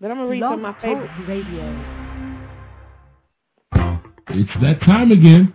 But I'm gonna read some of my favorite radio. It's that time again.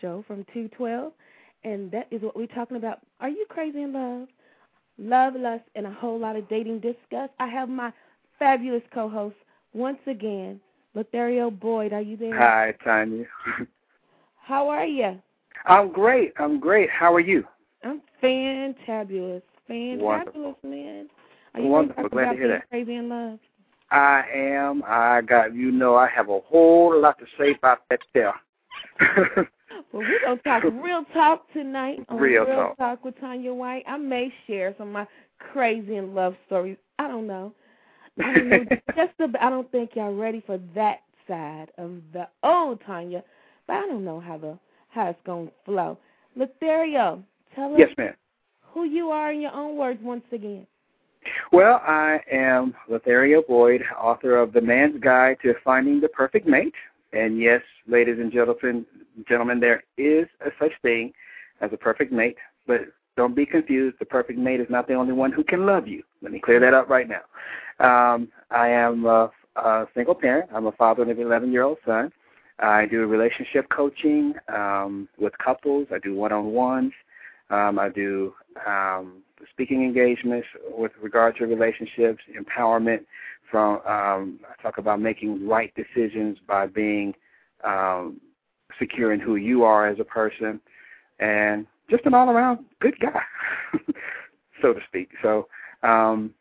Show from 212, and that is what we're talking about. Are you crazy in love? Love, lust, and a whole lot of dating discuss. I have my fabulous co-host once again, Latherio Boyd. Are you there? Hi, Tanya. How are you? I'm great. I'm great. How are you? I'm fantabulous. Fantabulous, Wonderful. man. Are you Wonderful. Glad to hear that. crazy in love? I am. I got you know I have a whole lot to say about that there. Well, we're gonna talk real talk tonight on Real Talk. with Tanya White. I may share some of my crazy and love stories. I don't know. I don't know. Just a, I don't think y'all ready for that side of the old Tanya, but I don't know how the how it's gonna flow. Latherio, tell us yes, ma'am. who you are in your own words once again. Well, I am Latherio Boyd, author of The Man's Guide to Finding the Perfect Mate. And yes, ladies and gentlemen, gentlemen, there is a such thing as a perfect mate, but don't be confused. The perfect mate is not the only one who can love you. Let me clear that up right now. Um, I am a, a single parent. I'm a father of an 11 year old son. I do relationship coaching um, with couples. I do one on ones. Um, I do um, speaking engagements with regard to relationships, empowerment. From um, I talk about making right decisions by being um, secure in who you are as a person, and just an all-around good guy, so to speak. So, um,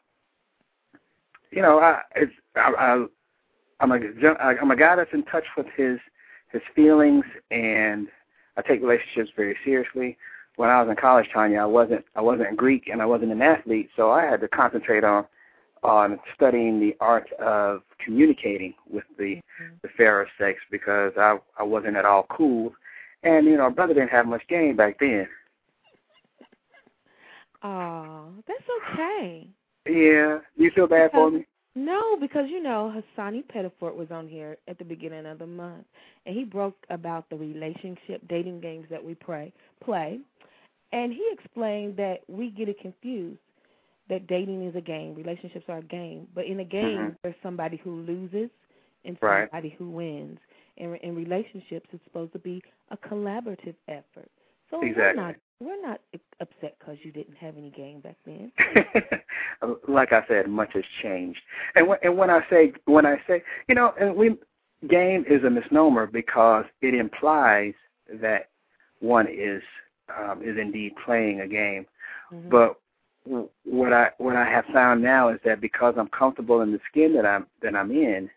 you know, I, it's, I, I, I'm a I'm a guy that's in touch with his his feelings, and I take relationships very seriously. When I was in college, Tanya, I wasn't I wasn't Greek and I wasn't an athlete, so I had to concentrate on on studying the art of communicating with the mm-hmm. the fairer sex because I I wasn't at all cool, and you know, brother didn't have much game back then. Oh, that's okay. Yeah, you feel bad for me? No, because you know Hassani Pettifort was on here at the beginning of the month, and he broke about the relationship dating games that we play. Play, and he explained that we get it confused that dating is a game, relationships are a game, but in a game Mhm. there's somebody who loses and Right. somebody who wins. And in relationships, it's supposed to be a collaborative effort. So we're Exactly. not we're not upset because you didn't have any game back then. like I said, much has changed. And when, and when I say when I say, you know, and we game is a misnomer because it implies that one is um, is indeed playing a game. Mm-hmm. But what I what I have found now is that because I'm comfortable in the skin that I'm that I'm in,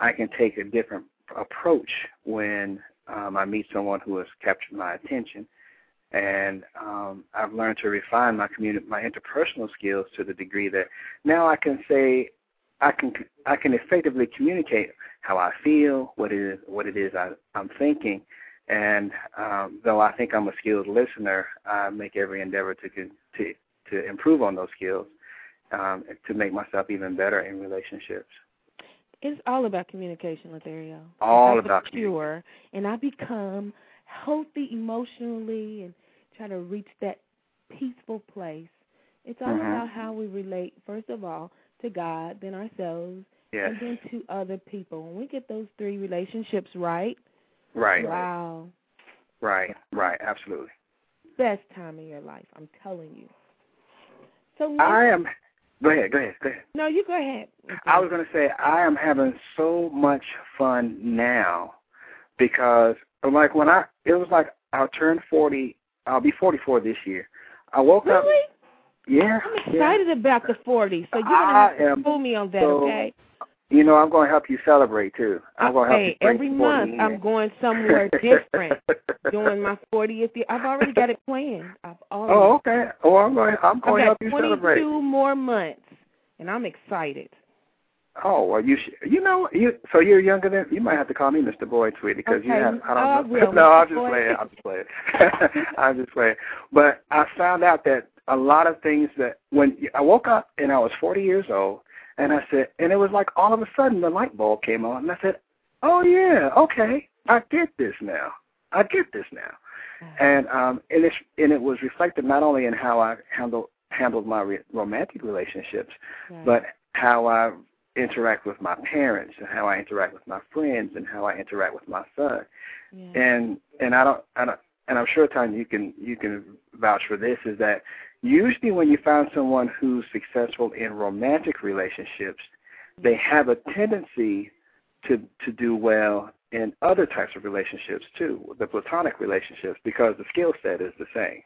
I can take a different approach when um, I meet someone who has captured my attention, and um, I've learned to refine my communi- my interpersonal skills to the degree that now I can say I can I can effectively communicate how I feel, what it is what it is I, I'm thinking, and um, though I think I'm a skilled listener, I make every endeavor to to to improve on those skills um, to make myself even better in relationships. It's all about communication, Latherio. All about mature, and I become healthy emotionally and try to reach that peaceful place. It's all mm-hmm. about how we relate, first of all, to God, then ourselves, yes. and then to other people. When we get those three relationships right, right, wow, right, right, absolutely, best time in your life. I'm telling you. So I am. Go ahead. Go ahead. Go ahead. No, you go ahead. Okay. I was going to say I am having so much fun now because like when I it was like I turned forty. I'll be forty four this year. I woke really? up. Yeah. I'm excited yeah. about the forty. So you're gonna have to fool me on that, so, okay? You know, I'm going to help you celebrate too. I'm going to help you every month I'm going somewhere different doing my 40th year. I've already got it planned. I've already. Oh, okay. Well, I'm going. I'm going to help you 22 celebrate. more months, and I'm excited. Oh well, you should, you know you so you're younger than you might have to call me Mr. Boyd, sweetie, because okay. you have I don't oh, know. No, I'm just Boyd. playing. I'm just playing. I'm just playing. But I found out that a lot of things that when I woke up and I was 40 years old, and I said, and it was like all of a sudden the light bulb came on, and I said, oh yeah, okay, I get this now. I get this now. And um, and it and it was reflected not only in how I handled handled my re- romantic relationships, right. but how I interact with my parents and how I interact with my friends and how I interact with my son. Yeah. And and I don't I don't and I'm sure Tanya you can you can vouch for this is that usually when you find someone who's successful in romantic relationships, they have a tendency to to do well in other types of relationships too, the platonic relationships, because the skill set is the same.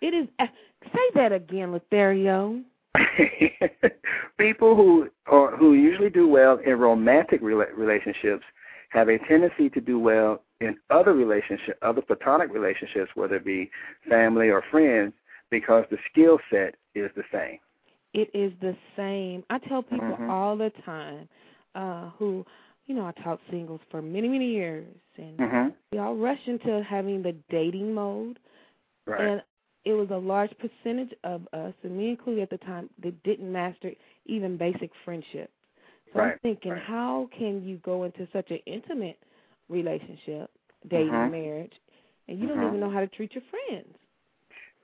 It is. Uh, say that again, Latherio. People who or who usually do well in romantic rela- relationships have a tendency to do well in other relationships, other platonic relationships, whether it be family or friends, because the skill set is the same. It is the same. I tell people mm-hmm. all the time uh, who, you know, I taught singles for many, many years, and mm-hmm. we all rush into having the dating mode, right. and it was a large percentage of us, and me included at the time, that didn't master even basic friendship. So right. I'm thinking, right. how can you go into such an intimate relationship, dating, mm-hmm. marriage, and you mm-hmm. don't even know how to treat your friends?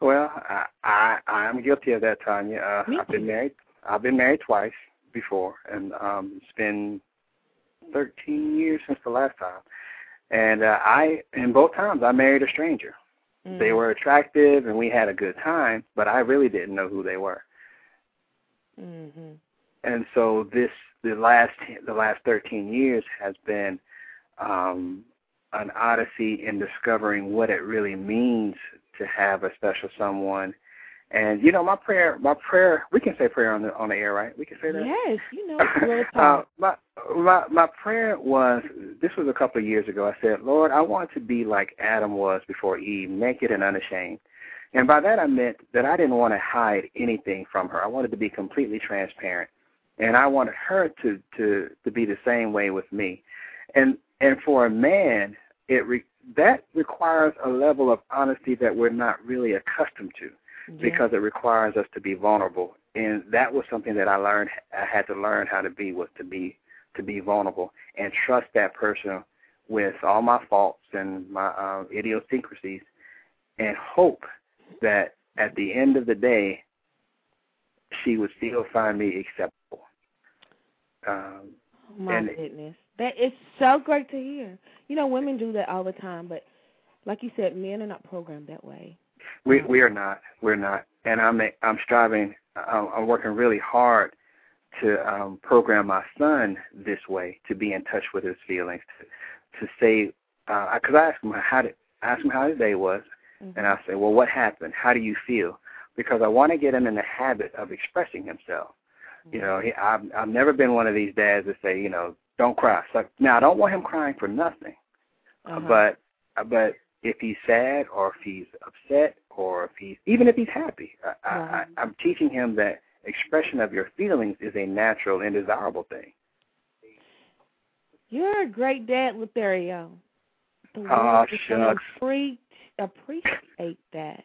Well, I I I'm guilty of that, Tanya. Uh, Me I've too. been married. I've been married twice before, and um, it's been 13 years since the last time. And uh, I, in both times, I married a stranger. Mm. They were attractive, and we had a good time, but I really didn't know who they were. Mhm. And so this, the last, the last 13 years has been um, an odyssey in discovering what it really means to have a special someone. And you know, my prayer, my prayer, we can say prayer on the on the air, right? We can say that. Yes, you know, real uh, my my my prayer was this was a couple of years ago. I said, Lord, I want to be like Adam was before Eve, naked and unashamed. And by that I meant that I didn't want to hide anything from her. I wanted to be completely transparent, and I wanted her to to to be the same way with me. And and for a man, it re- that requires a level of honesty that we're not really accustomed to Yeah. because it requires us to be vulnerable and that was something that I learned I had to learn how to be was to be to be vulnerable and trust that person with all my faults and my uh, idiosyncrasies and hope that at the end of the day she would still find me acceptable um, Oh, my and- goodness. That is so great to hear. You know, women do that all the time, but like you said, men are not programmed that way. We we are not. We're not. And I'm I'm striving. I'm, I'm working really hard to um, program my son this way to be in touch with his feelings, to to say because uh, I asked him how did I asked him how his day was, Mm-hmm. And I say, well, what happened? How do you feel? Because I want to get him in the habit of expressing himself. You know, he, I've I've never been one of these dads that say, you know, don't cry. So now I don't want him crying for nothing, Uh-huh. but but if he's sad or if he's upset or if he's even if he's happy, I, I, Right. I, I'm teaching him that expression of your feelings is a natural and desirable thing. You're a great dad, Latherio. The Aw, world is gonna shucks. appre- appreciate that.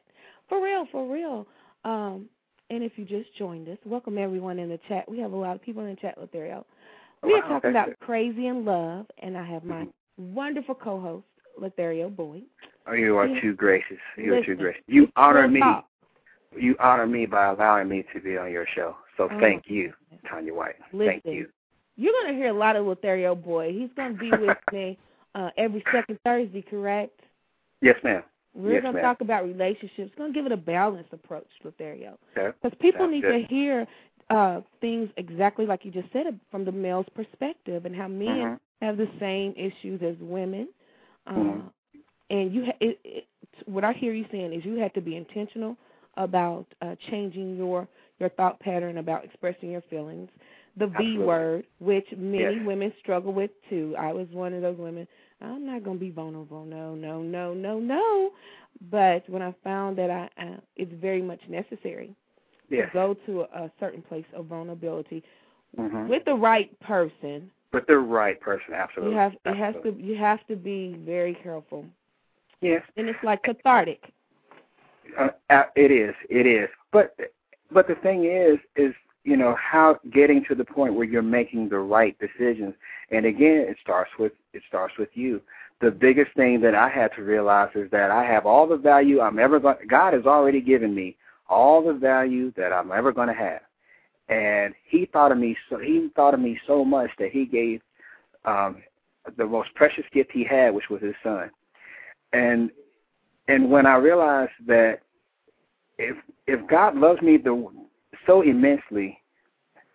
For real, for real. Um, and if you just joined us, welcome everyone in the chat. We have a lot of people in the chat, Latherio. We are talking about crazy in love, and I have my wonderful co-host, Latherio Boyd. Oh, you are too gracious. You are too gracious. You honor me. You honor me by allowing me to be on your show. So Oh, thank you, Tanya White. Thank you. You're going to hear a lot of Latherio Boy. He's going to be with me uh, every second Thursday, correct? Yes, ma'am. We're Yes, going to talk about relationships. We're going to give it a balanced approach, Latherio. Okay. Because people Sounds need good. to hear uh, things exactly like you just said from the male's perspective and how men Mhm. have the same issues as women. Uh, Mhm. And you, ha- it, it, what I hear you saying is you have to be intentional about uh, changing your your thought pattern about expressing your feelings. The V Absolutely. word, which many Yes. women struggle with too. I was one of those women. I'm not going to be vulnerable. No, no, no, no, no. But when I found that I, uh, it's very much necessary Yes. to go to a, a certain place of vulnerability Mhm. with the right person. With the right person, absolutely. You have it has to you have to be very careful. Yes. And it's like cathartic. Uh, uh, it is. It is. But but the thing is, is you know how getting to the point where you're making the right decisions. And again, it starts with it starts with you. The biggest thing that I had to realize is that I have all the value I'm ever going. God has already given me all the value that I'm ever going to have. And He thought of me. So He thought of me so much that He gave um, the most precious gift He had, which was His Son. And and when I realized that if if God loves me the so immensely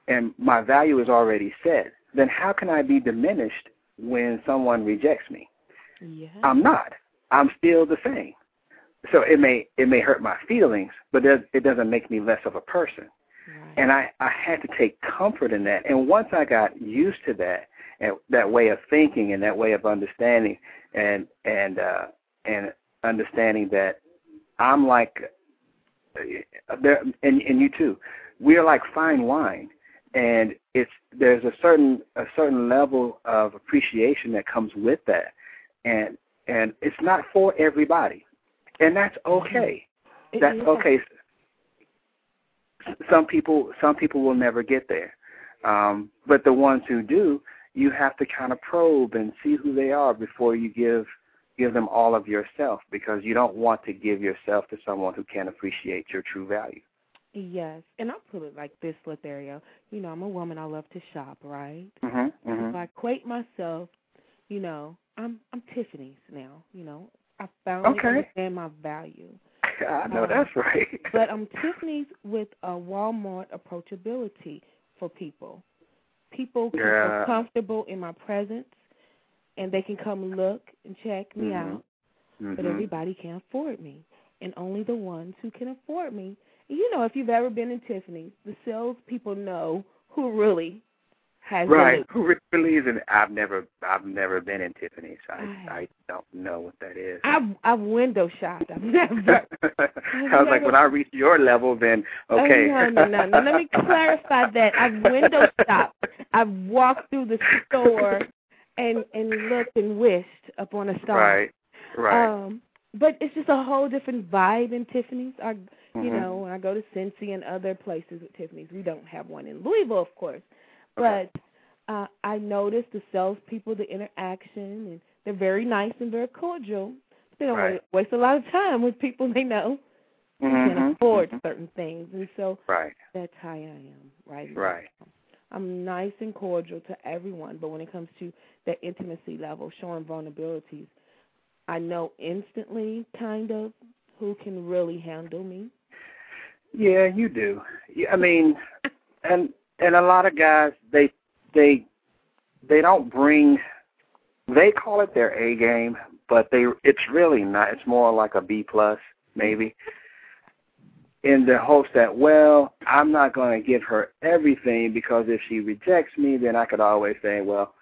and my value is already set, then how can I be diminished when someone rejects me? Yeah. I'm not. I'm still the same. So it may it may hurt my feelings, but it it doesn't make me less of a person. Right. And I I had to take comfort in that. And once I got used to that and that way of thinking and that way of understanding and and uh and understanding that I'm like uh, there and and you too. We're like fine wine and it's there's a certain a certain level of appreciation that comes with that. And and it's not for everybody. And that's okay that's yeah. okay. Some people, some people will never get there, um, but the ones who do, you have to kind of probe and see who they are before you give give them all of yourself, because you don't want to give yourself to someone who can't appreciate your true value. Yes. And I'll put it like this, Latherio. You know, I'm a woman, I love to shop, right? Mm-hmm. If mm-hmm. I equate myself, you know, I'm I'm Tiffany's now, you know. I found Okay. understand my value. I know Um, that's right. But I'm Tiffany's with a Walmart approachability for people. People can Yeah. feel comfortable in my presence, and they can come look and check me Mhm. out. But Mhm. everybody can't afford me, and only the ones who can afford me. You know, if you've ever been in Tiffany's, the salespeople know who really has Right. Who really believes in? I've never, I've never been in Tiffany's. I, I- I don't know what that is. I've I've window shopped. I've never. I was like, when I reach your level, then okay. Oh, no, no, no, no. Let me clarify that. I've window shopped. I've walked through the store and and looked and wished upon a star. Right, right. Um, but it's just a whole different vibe in Tiffany's. I, you Mhm. know, when I go to Cincy and other places with Tiffany's, we don't have one in Louisville, of course. Okay. But uh, I noticed the salespeople, the interaction, and they're very nice and very cordial. They don't Right. waste a lot of time with people they know who Mhm, can afford mhm. certain things, and so Right, that's how I am right now. right. I'm nice and cordial to everyone, but when it comes to that intimacy level, showing vulnerabilities, I know instantly, kind of, who can really handle me. Yeah, you do. I mean, and and a lot of guys they they they don't bring they call it their A game, but they it's really not. It's more like a B plus maybe. In the hopes that, well, I'm not going to give her everything because if she rejects me, then I could always say, well,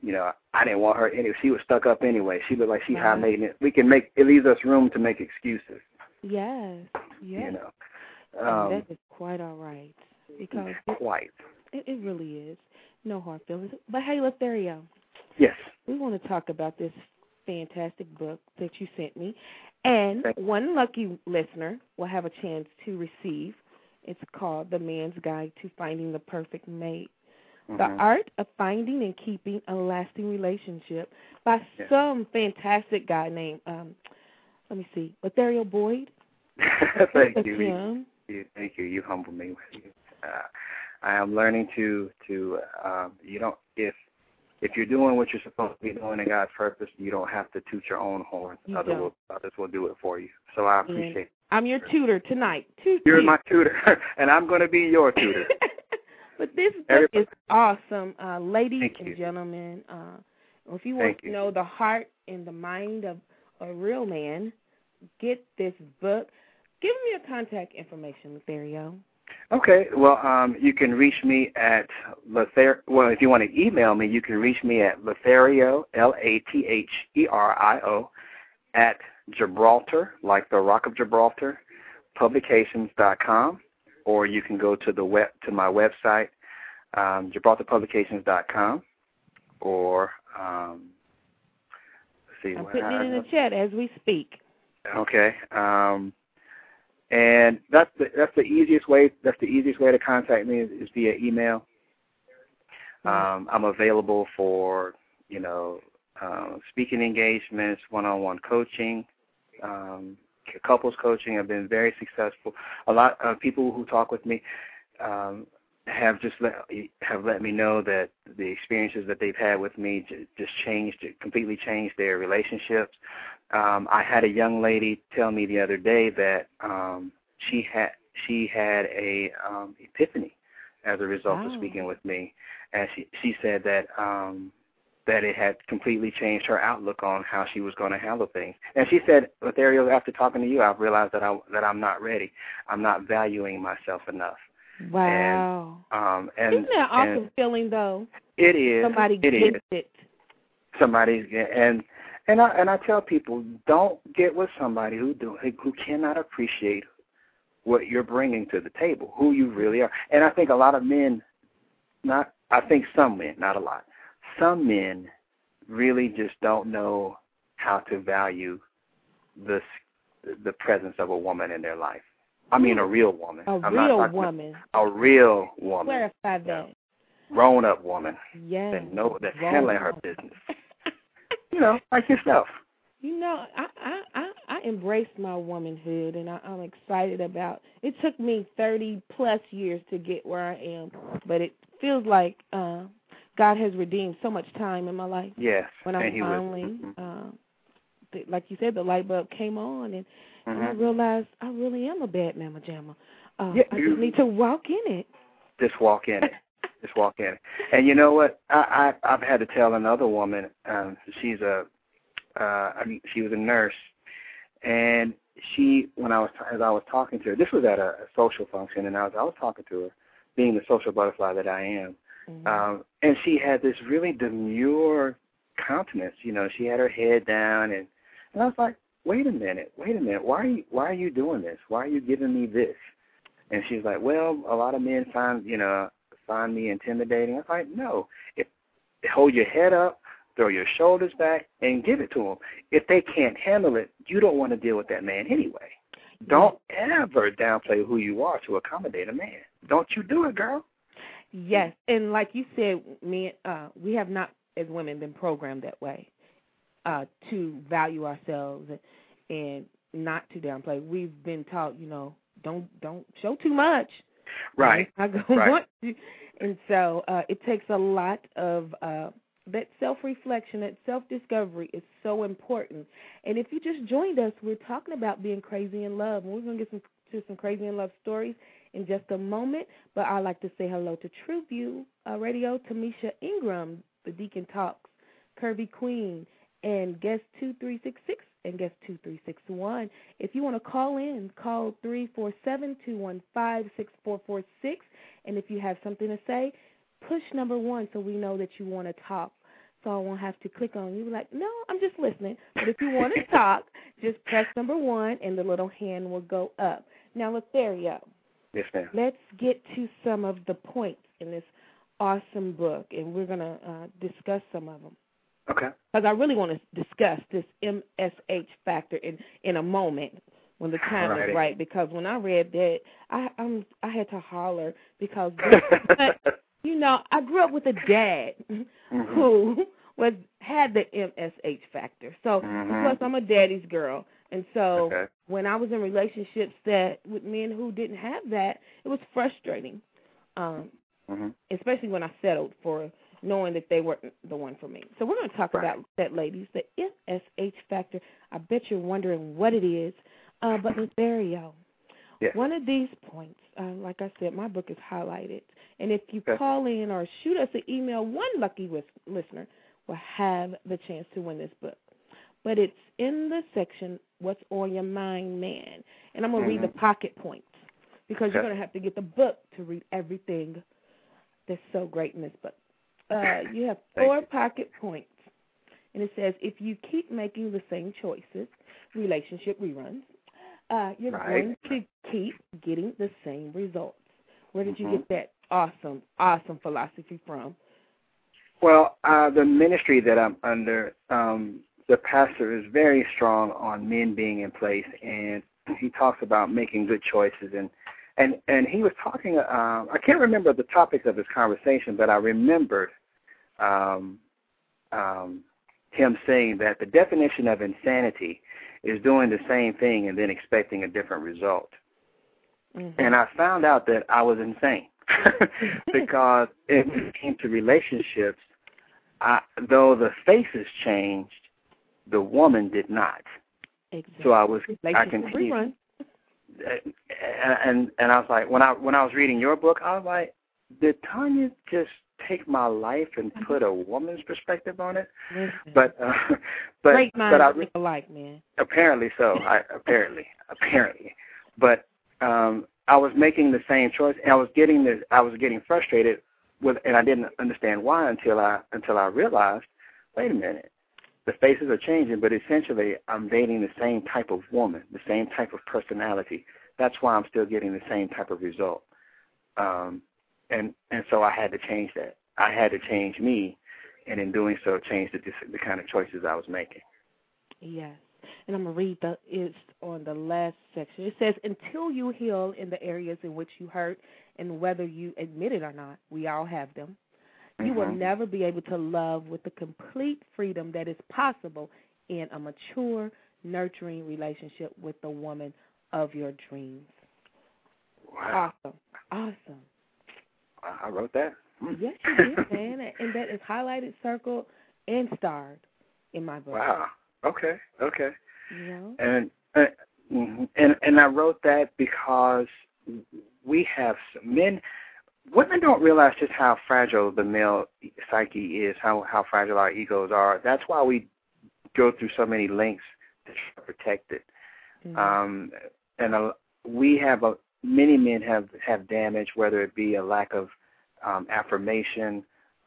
you know, I didn't want her anyway. She was stuck up anyway. She looked like she high maintenance. We can make it leaves us room to make excuses. Yes. Yes. You know. Um, that is quite all right because quite. It, it really is. No hard feelings. But hey, Latherio. Yes. We want to talk about this fantastic book that you sent me, and one lucky listener will have a chance to receive. It's called The Man's Guide to Finding the Perfect Mate. Mm-hmm. The Art of Finding and Keeping a Lasting Relationship by yes. some fantastic guy named, um, let me see, Latherio Boyd. Thank you. Him. you. Thank you. You humble me with you. Uh, I am learning to to um, you don't if if you're doing what you're supposed to be doing in God's purpose, you don't have to toot your own horn. You others will others will do it for you. So I appreciate. it. I'm your tutor tonight. Toot, you're my tutor, and I'm going to be your tutor. but this book Everybody. is awesome, uh, ladies Thank and you. gentlemen. Uh, if you want Thank to know the heart and the mind of a real man, get this book. Give me your contact information, Latherio. Okay. Well, um, you can reach me at Latherio. Well, if you want to email me, you can reach me at Latherio, L-A-T-H-E-R-I-O, at Gibraltar, like the Rock of Gibraltar, publications.com, or you can go to the web to my website, um, gibraltarpublications.com, or um, let's see. I'm putting it in the chat as we speak. Okay. Um, and that's the that's the easiest way. That's the easiest way to contact me is, is via email. Mm-hmm. Um, I'm available for you know uh, speaking engagements, one-on-one coaching, um, couples coaching. I've been very successful. A lot of people who talk with me um, have just let have let me know that the experiences that they've had with me just changed, completely changed their relationships um, I had a young lady tell me the other day that um, she had she had a um, epiphany as a result wow. of speaking with me, and she she said that um, that it had completely changed her outlook on how she was going to handle things. And she said, Latherio, after talking to you, I've realized that I that I'm not ready. I'm not valuing myself enough. Wow. And, um, and isn't that awesome and feeling though? It is. Somebody it gets is. it. Somebody's and and I and I tell people, don't get with somebody who do who cannot appreciate what you're bringing to the table, who you really are. And I think a lot of men, not I think some men, not a lot, some men really just don't know how to value the the presence of a woman in their life. I mean, a real woman. A I'm real not, woman. A real woman. Clarify that. Grown up woman. Yes. That know that's handling her business you know, like yourself. You know, I I I, I embraced my womanhood, and I, I'm excited about. It took me 30 plus years to get where I am, but it feels like uh God has redeemed so much time in my life. Yes, when I finally, mm-hmm. uh, the, like you said, the light bulb came on, and, mm-hmm. and I realized I really am a bad mama jamma. Uh, yeah, I just need to walk in it. Just walk in it. Just walk in. It. And you know what? I, I I've had to tell another woman. Um, she's a, uh, I mean, she was a nurse, and she when I was as I was talking to her, this was at a, a social function, and I was I was talking to her, being the social butterfly that I am, mm-hmm. um, and she had this really demure countenance. You know, she had her head down, and and I was like, wait a minute, wait a minute, why are you why are you doing this? Why are you giving me this? And she's like, well, a lot of men find, you know, find me intimidating. I like, no. If hold your head up, throw your shoulders back, and give it to them. If they can't handle it, you don't want to deal with that man anyway. Don't ever downplay who you are to accommodate a man. Don't you do it, girl. Yes, and like you said, me, uh, we have not, as women, been programmed that way uh, to value ourselves and, not to downplay. We've been taught, you know, don't don't show too much. Right. I go right. want to, and so uh, it takes a lot of uh, that self reflection, that self discovery is so important. And if you just joined us, we're talking about being crazy in love, and we're going to get some to some crazy in love stories in just a moment. But I'd like to say hello to TrueView uh, Radio, Tamisha Ingram, the Deacon Talks, Kirby Queen, and guest 2366 and guest 2361. If you want to call in, call 347 215 6446. And if you have something to say, push number one so we know that you want to talk. So I won't have to click on you. Like, no, I'm just listening. But if you want to talk, just press number one and the little hand will go up. Now, Latherio. Yes, ma'am. Let's get to some of the points in this awesome book, and we're going to uh, discuss some of them. Okay. Because I really want to discuss this MSH factor in in a moment when the time Alrighty. is right. Because when I read that, I I'm I had to holler because but, you know I grew up with a dad Mm-hmm. who was had the MSH factor. So Mhm. plus I'm a daddy's girl, and so Okay. when I was in relationships that with men who didn't have that, it was frustrating. Um, Mhm. especially when I settled for knowing that they weren't the one for me. So we're going to talk Right. about that, ladies, the FSH factor. I bet you're wondering what it is, uh, but Latherio, Yes. one of these points, uh, like I said, my book is highlighted, and if you Okay. call in or shoot us an email, one lucky lis- listener will have the chance to win this book. But it's in the section "What's on Your Mind, Man," and I'm going to read Mhm. the pocket points because you're going to have to get the book to read everything that's so great in this book. Uh, you have four you. pocket points, and it says if you keep making the same choices, relationship reruns, uh, you're Right. going to keep getting the same results. Where did you Mhm. get that awesome, awesome philosophy from? Well, uh, the ministry that I'm under, um, the pastor is very strong on men being in place, and he talks about making good choices. and and and he was talking. Um, I can't remember the topic of his conversation, but I remembered um, um, him saying that the definition of insanity is doing the same thing and then expecting a different result. Mm-hmm. And I found out that I was insane because it when it came to relationships, I, though the faces changed, the woman did not. exactly. So I was I continued. And, and and I was like when I when I was reading your book, I was like, did Tanya just take my life and put a woman's perspective on it? But uh, but great but I alike, man. Apparently so. I apparently apparently, but um, I was making the same choice, and I was getting the I was getting frustrated with, and I didn't understand why until I until I realized, wait a minute, the faces are changing, but essentially I'm dating the same type of woman, the same type of personality. That's why I'm still getting the same type of result. Um, and and so I had to change that. I had to change me, and in doing so, change the the kind of choices I was making. Yes. And I'm to read the, it's on the last section. It says, until you heal in the areas in which you hurt, and whether you admit it or not, we all have them, you will Mhm. never be able to love with the complete freedom that is possible in a mature, nurturing relationship with the woman of your dreams. Wow. Awesome. Awesome. I wrote that. Hmm. Yes, you did, man. And that is highlighted, circled, and starred in my book. Wow. Okay. Okay. You know? And uh, mhm. and and I wrote that because we have some men. Women don't realize just how fragile the male psyche is, how how fragile our egos are. That's why we go through so many lengths to try to protect it. Mhm. Um, and a, we have a many men have have damage, whether it be a lack of um, affirmation,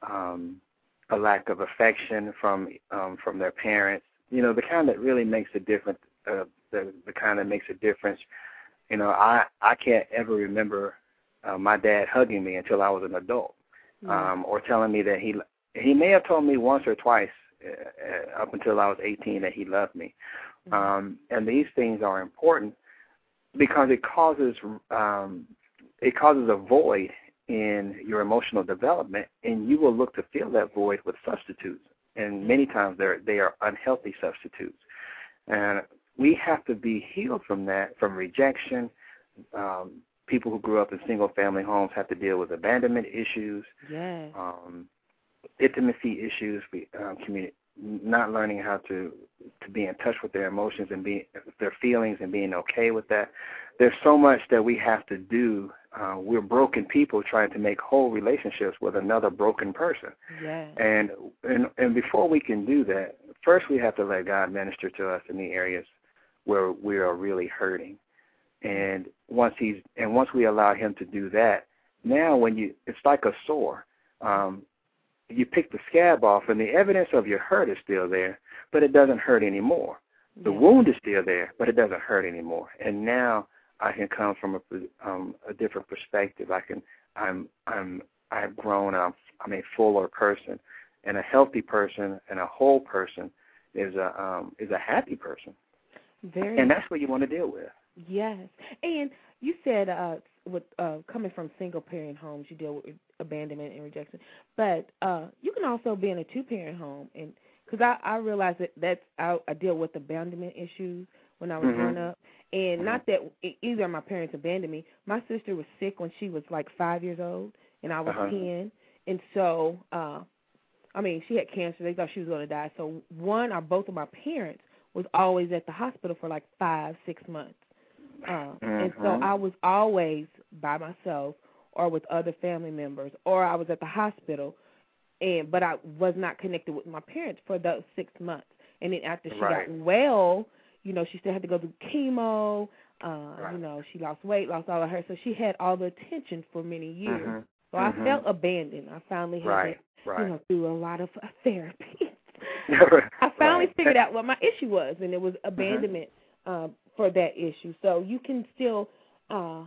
um, a lack of affection from um, from their parents. You know, the kind that really makes a difference. Uh, the the kind that makes a difference. You know, I I can't ever remember uh, my dad hugging me until I was an adult, Mhm. um, or telling me that he he may have told me once or twice uh, uh, up until I was 18 that he loved me. Mhm. Um, and these things are important because it causes um, it causes a void in your emotional development, and you will look to fill that void with substitutes. And many times they're they are unhealthy substitutes, and we have to be healed from that, from rejection. Um, people who grew up in single family homes have to deal with abandonment issues Yes. um, intimacy issues, we, um, communi- not learning how to to be in touch with their emotions and be their feelings and being okay with that. There's so much that we have to do. Uh, we're broken people trying to make whole relationships with another broken person, yes. and and and before we can do that, first we have to let God minister to us in the areas where we are really hurting. And once he's and once we allow him to do that, now when you it's like a sore. Um, you pick the scab off and the evidence of your hurt is still there, but it doesn't hurt anymore. The Yeah. wound is still there, but it doesn't hurt anymore. And now I can come from a um, a different perspective. I can I'm I'm I've grown. I'm I'm a fuller person, and a healthy person and a whole person is a um, is a happy person, Very and that's what you want to deal with. Yes, and you said uh, with uh, coming from single parent homes, you deal with abandonment and rejection, but uh, you can also be in a two parent home, and because I I realize that that's I, I deal with abandonment issues when I was Mhm. growing up, and not that e- either of my parents abandoned me. My sister was sick when she was like five years old, and I was Uh-huh. ten, and so uh, I mean she had cancer. They thought she was going to die. So one or both of my parents was always at the hospital for like five six months. Uh, And so Mhm. I was always by myself or with other family members, or I was at the hospital, and but I was not connected with my parents for those six months. And then after she Right. got well, you know, she still had to go through chemo. Uh, Right. You know, she lost weight, lost all of her, so she had all the attention for many years. Mhm. So I Mhm. felt abandoned. I finally had Right, to, right. you know, through a lot of therapy. I finally figured out what my issue was, and it was abandonment uh, for that issue. So you can still uh,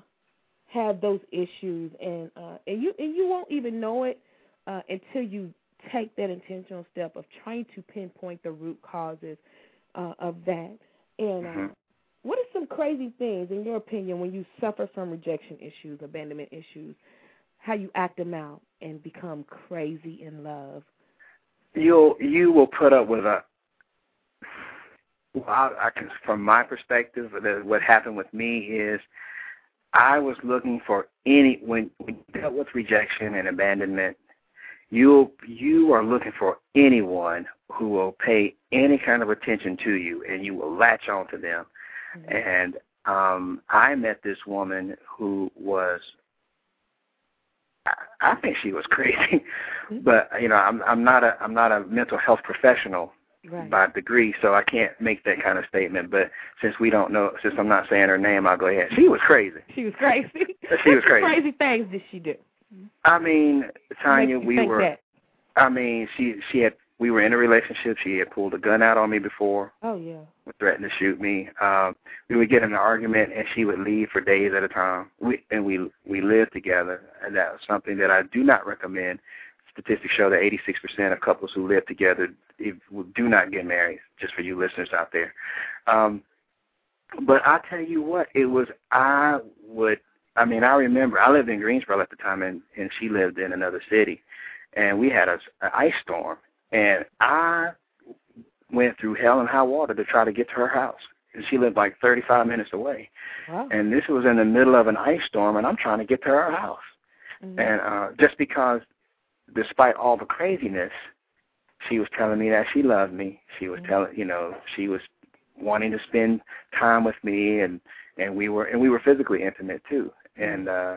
have those issues, and uh, and you and you won't even know it uh, until you take that intentional step of trying to pinpoint the root causes uh, of that. And uh, Mhm. what are some crazy things, in your opinion, when you suffer from rejection issues, abandonment issues? How you act them out and become crazy in love? you'll you will put up with a well I, I can from my perspective the, what happened with me is I was looking for any when we dealt with rejection and abandonment you you are looking for anyone who will pay any kind of attention to you and you will latch on to them. And um I met this woman who was I, I think she was crazy but you know i'm i'm not a i'm not a mental health professional Right. by degree so i can't make that kind of statement but since we don't know since i'm not saying her name i'll go ahead she was crazy She was crazy. She was crazy. Crazy things did she do? i mean tanya we were That? i mean she she had we were in a relationship she had pulled a gun out on me before Oh yeah. threatened to shoot me um we would get in an argument and she would leave for days at a time we and we we lived together and that was something that i do not recommend statistics show that 86% of couples who live together do not get married. Just for you listeners out there, um, but I tell you what, it was I would. I mean, I remember I lived in Greensboro at the time, and and she lived in another city, and we had a, a ice storm, and I went through hell and high water to try to get to her house, and she lived like 35 minutes away, Wow. and this was in the middle of an ice storm, and I'm trying to get to her house Mhm. and uh just because despite all the craziness she was telling me that she loved me she was Mhm. telling you know she was wanting to spend time with me and and we were and we were physically intimate too and uh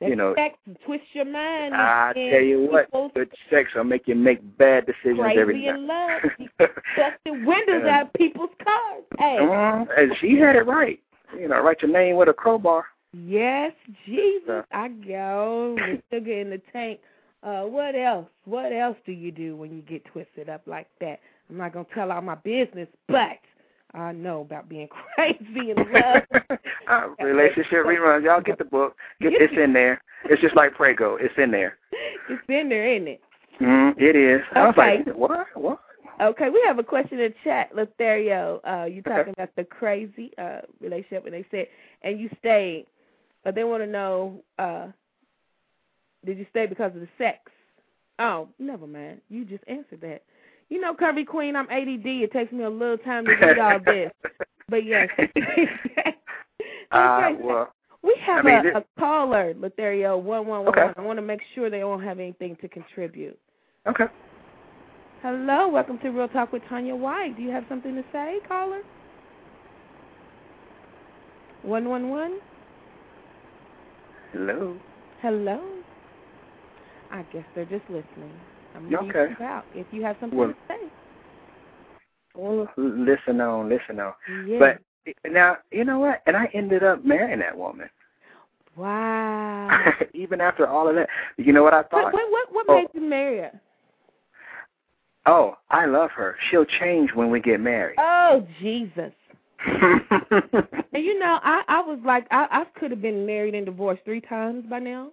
That you know sex will twist your mind. I tell you what good sex will make you make bad decisions every crazy in love. night Bust the windows out of people's cars. Hey. Mhm. and she had it right you know write your name with a crowbar Yes, Jesus. So- I go sugar in the tank. Uh, what else? What else do you do when you get twisted up like that? I'm not gonna tell all my business, but I know about being crazy in love. uh, relationship reruns. Y'all get the book. Get it's in there. It's just like Prego. It's in there. it's in there, isn't it? Mm, it is. I was Okay. like, what? What? Okay, we have a question in chat, Latherio. Uh, you Okay. talking about the crazy uh relationship, and they said, and you stayed, but they want to know, uh, did you stay because of the sex? Oh, never mind. You just answered that. You know, Curvy Queen, I'm ADD. It takes me a little time to read all this, but yes. uh, well, we have I mean, a, this- a caller, Latherio one one one Okay. I want to make sure they don't have anything to contribute. okay. Hello, welcome to Real Talk with Tanya White. Do you have something to say, caller? One one one. Hello. Hello. I guess they're just listening. I'm going okay. out if you have something Well- to say. Well, listen on, listen on. Yeah. But now, you know what? And I ended up marrying that woman. wow. Even after all of that, you know what I thought? what what what, what Oh. made you marry her? Oh, I love her. She'll change when we get married. Oh Jesus. And you know, I I was like I I could have been married and divorced three times by now,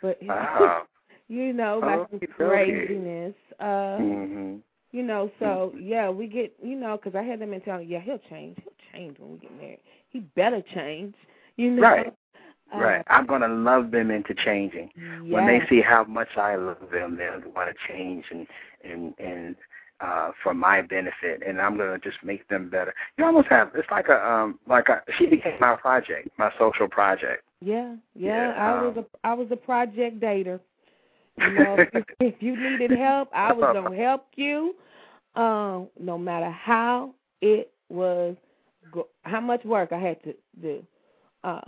but wow. You know, Okay, okay. craziness. Uh, hmm you know, so yeah, we get you know because I had that mentality. Yeah, he'll change. He'll change when we get married. He better change. You know. Right. Uh, Right. I'm gonna love them into changing. When they see how much I love them, they'll want to change and and and uh for my benefit and I'm gonna just make them better. You almost have it's like a um like a she became my project, my social project. Yeah, yeah. Yeah, I was um, a I was a project dater. You know, if, if you needed help, I was gonna help you. Um, no matter how it was, go- how much work I had to do. Uh,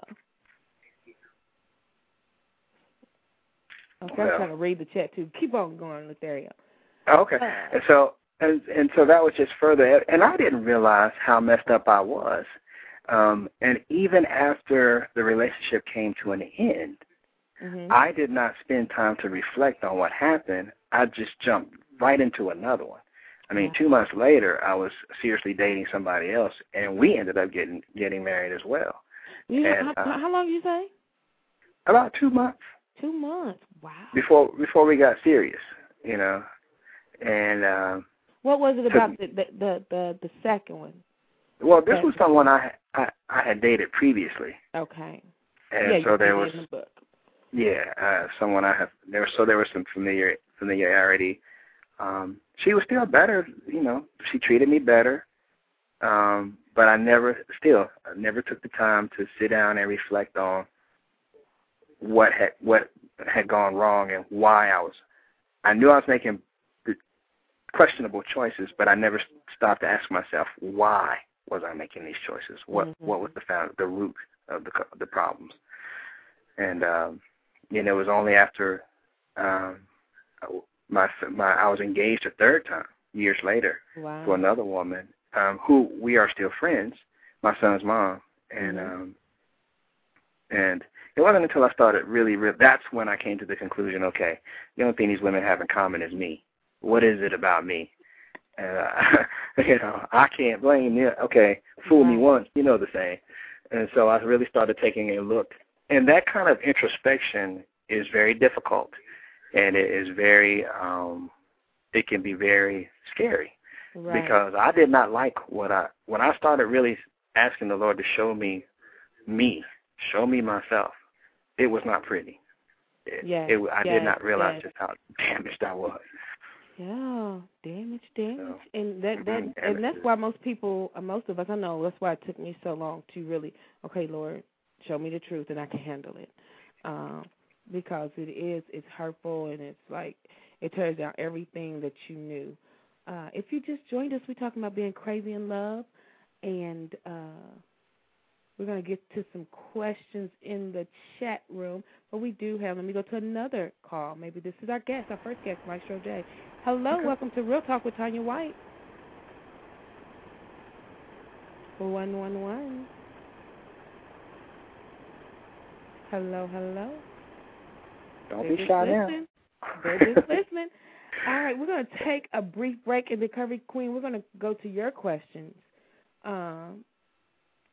okay, I'm trying to read the chat too. Keep on going, Latherio. Okay. Uh, And so and and so that was just further and I didn't realize how messed up I was. Um and even after the relationship came to an end, mhm. I did not spend time to reflect on what happened. I just jumped right into another one. I mean, Yeah. two months later, I was seriously dating somebody else, and we ended up getting getting married as well. Know, and, how, uh, how long did you say? About two months Two months. Wow. before before we got serious, you know. And um, What was it about the the the the, the second one? well, this was someone I I, I had dated previously, Okay. and yeah, so you there was the book. Yeah uh, someone I have there. So there was some familiar familiarity. Um, she was still better, you know. She treated me better, um, but I never still I never took the time to sit down and reflect on what had what had gone wrong and why I was. I knew I was making questionable choices, but I never stopped to ask myself why was I making these choices? What Mhm. what was the found the root of the the problems? And um, you know, it was only after um, my my I was engaged a third time years later Wow. to another woman um, who we are still friends, my son's mom, and Mhm. um, and it wasn't until I started really, re- that's when I came to the conclusion. Okay, the only thing these women have in common is me. What is it about me? And uh, you know, I can't blame you. Okay, fool me once, you know the saying. And so I really started taking a look, and that kind of introspection is very difficult, and it is very, um, it can be very scary right. because I did not like what I when I started really asking the Lord to show me me, show me myself. It was not pretty. It, Yes, it, I yes, did not realize yes. just how damaged I was. Yeah, damage, damage, So, and that that mhm, and that's why most people, uh, most of us, I know that's why it took me so long to really, okay, Lord, show me the truth and I can handle it, um, because it is it's hurtful and it's like it tears down everything that you knew. Uh, if you just joined us, we're talking about being crazy in love, and uh, we're going to get to some questions in the chat room. But we do have, let me go to another call. Maybe this is our guest, our first guest, Maestro J. Hello, Okay. welcome to Real Talk with Tanya White. 111. Hello, hello. Don't They're be shy just now. They're just listening. All right, we're going to take a brief break in the Curvy Queen. We're going to go to your questions. Um,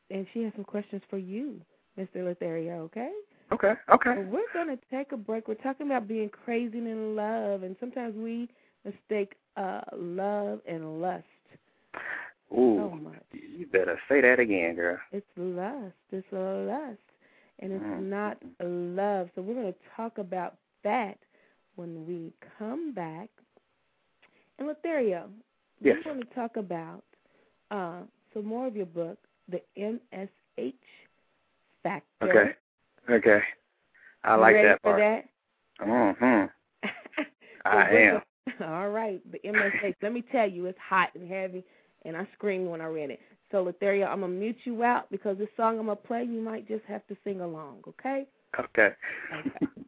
and she has some questions for you, Mr. Latherio, okay? Okay, okay. But we're going to take a break. We're talking about being crazy in love, and sometimes we mistake uh, love and lust Ooh, so much. you better say that again, girl. It's lust. It's lust, and it's Mm. not love. So we're going to talk about that when we come back. And Latherio, Yes. we want to talk about uh, some more of your book, The MSH Factor. Okay, okay. I like ready that for part. that? Mm-hmm. I am. All right, the MSH. Let me tell you, it's hot and heavy, and I screamed when I read it. So, Latherio, I'm gonna mute you out because this song I'm gonna play, you might just have to sing along, okay? Okay. Okay.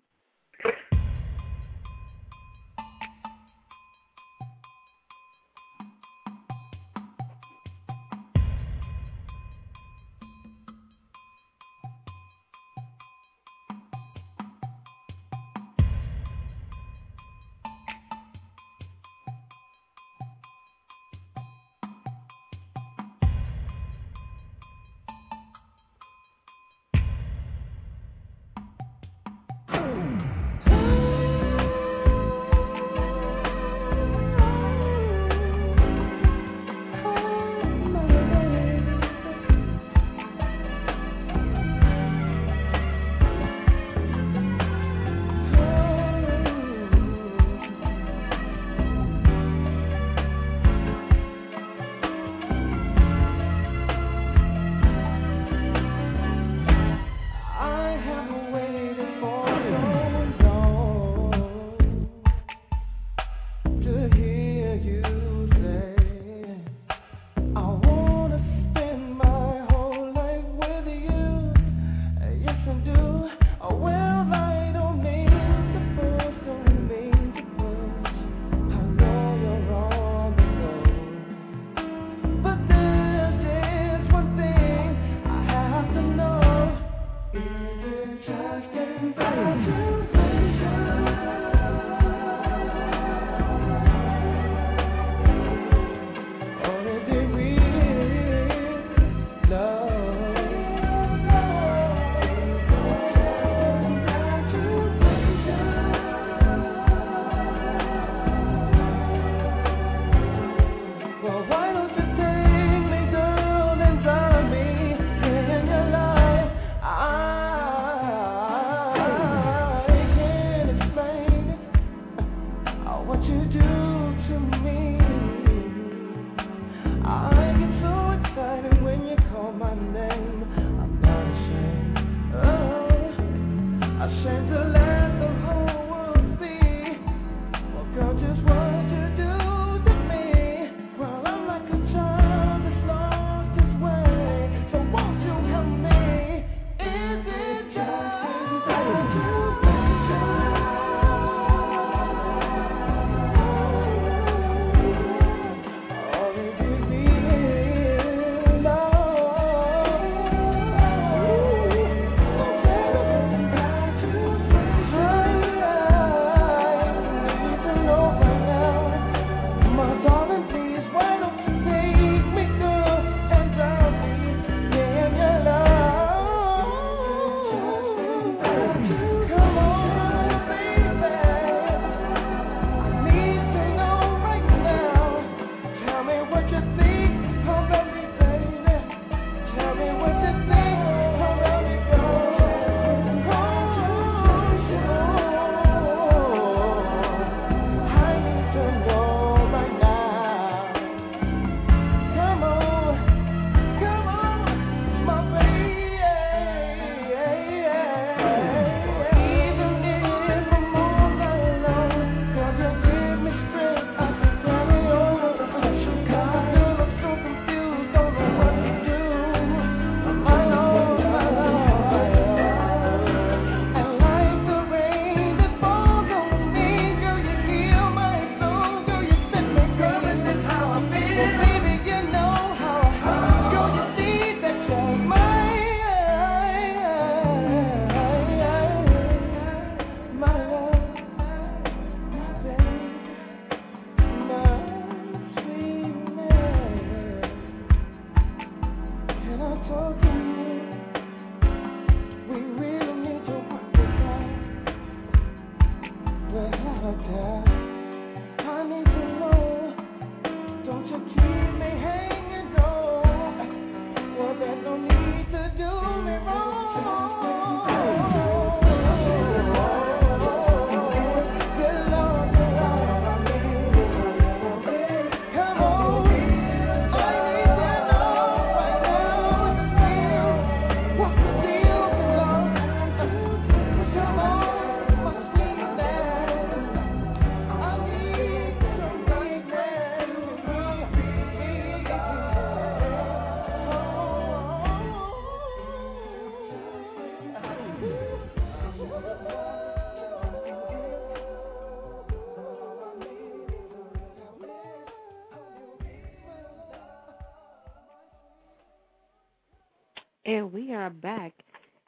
Are back.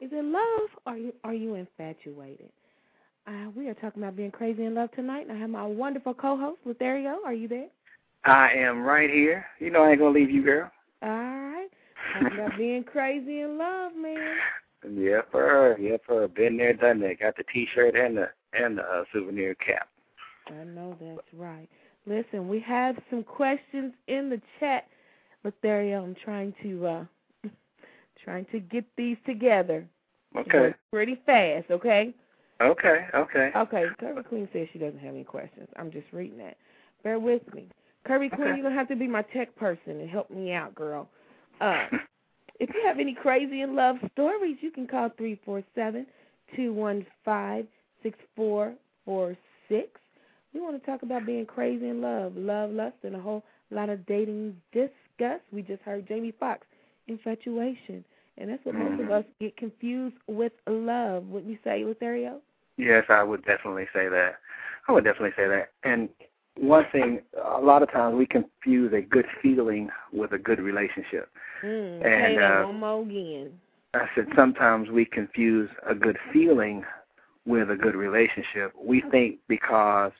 Is it love or are you, are you infatuated? Uh, we are talking about being crazy in love tonight. And I have my wonderful co-host, Latherio. Are you there? I am right here. You know I ain't gonna leave you, girl. All right. Talking about being crazy in love, man. Yep, sir. Yep, sir. Been there, done that. Got the T-shirt and the and the uh, souvenir cap. I know that's right. Listen, we have some questions in the chat, Latherio. I'm trying to uh trying to get these together. Okay. Pretty fast, okay? Okay, okay. Okay, Curvy Queen says she doesn't have any questions. I'm just reading that. Bear with me. Curvy Queen, you're going to have to be my tech person and help me out, girl. Uh, if you have any crazy in love stories, you can call three four seven two one five six four four six. We want to talk about being crazy in love, love, lust, and a whole lot of dating discuss. We just heard Jamie Foxx, infatuation. And that's what most of us get confused with love. Wouldn't you say, Latherio? Yes, I would definitely say that. I would definitely say that. And one thing, a lot of times we confuse a good feeling with a good relationship. Mm, And, uh, one more again. I said sometimes we confuse a good feeling with a good relationship, we think because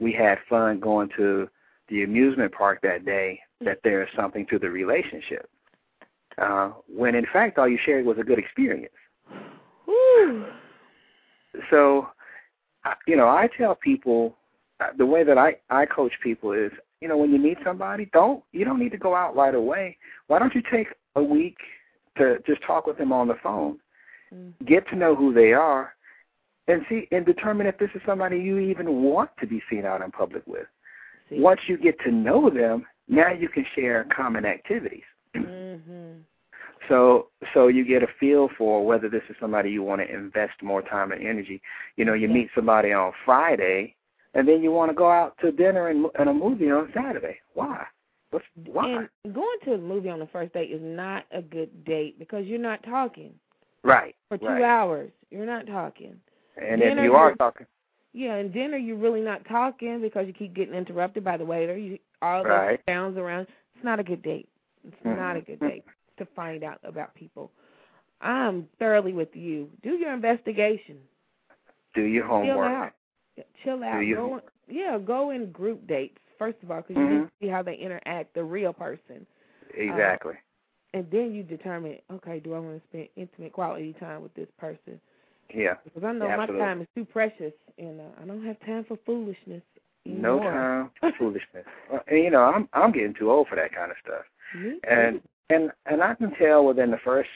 we had fun going to the amusement park that day that there is something to the relationship. Uh, when in fact all you shared was a good experience. Woo. So, you know, I tell people uh, the way that I I coach people is, you know, when you meet somebody, don't you don't need to go out right away. Why don't you take a week to just talk with them on the phone, mm. get to know who they are, and see and determine if this is somebody you even want to be seen out in public with. See. Once you get to know them, now you can share common activities. Mm-hmm. So so you get a feel for whether this is somebody you want to invest more time and energy. You know, you meet somebody on Friday, and then you want to go out to dinner and, and a movie on Saturday. Why? What's, why? And going to a movie on the first date is not a good date because you're not talking. Right. For two right. hours, you're not talking. And dinner, if you are talking. Yeah, and dinner you're really not talking because you keep getting interrupted by the waiter. You all those right. sounds around. It's not a good date. It's mm-hmm. not a good date to find out about people. I'm thoroughly with you. Do your investigation. Do your homework. Chill out. Chill out. Do your go, yeah, go in group dates first of all because mm-hmm. you need to see how they interact, the real person. Exactly. Uh, and then you determine, okay, do I want to spend intimate quality time with this person? Yeah. Because I know my time is too precious, and uh, I don't have time for foolishness. No time for foolishness. And, you know, I'm I'm getting too old for that kind of stuff. Me and and and I can tell within the first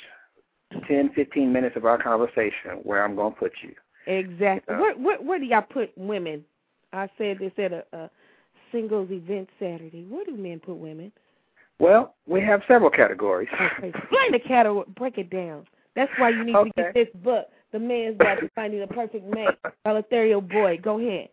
ten, fifteen minutes of our conversation where I'm going to put you. Exactly. Uh, where, where where do y'all put women? I said this at a, a singles event Saturday. Where do men put women? Well, we have several categories. Okay. Explain the category. Break it down. That's why you need okay. to get this book, The Man's Guide to Finding the Perfect Mate, Latherio Boyd. Go ahead.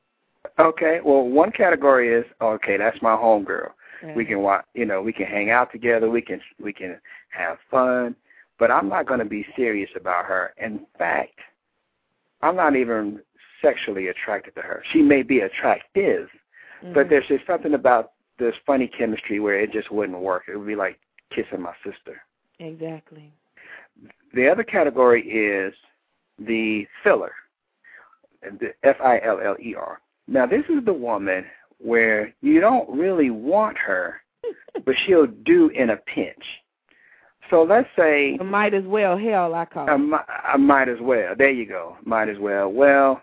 Okay. Well, one category is okay. That's my homegirl. We can watch. You know, we can hang out together. We can we can have fun. But I'm not going to be serious about her. In fact, I'm not even sexually attracted to her. She may be attractive, mm-hmm. but there's just something about this funny chemistry where it just wouldn't work. It would be like kissing my sister. Exactly. The other category is the filler, the F I L L E R. Now, this is the woman where you don't really want her, but she'll do in a pinch. So let's say I might as well. Hell, I call. I, I might as well. There you go. Might as well. Well,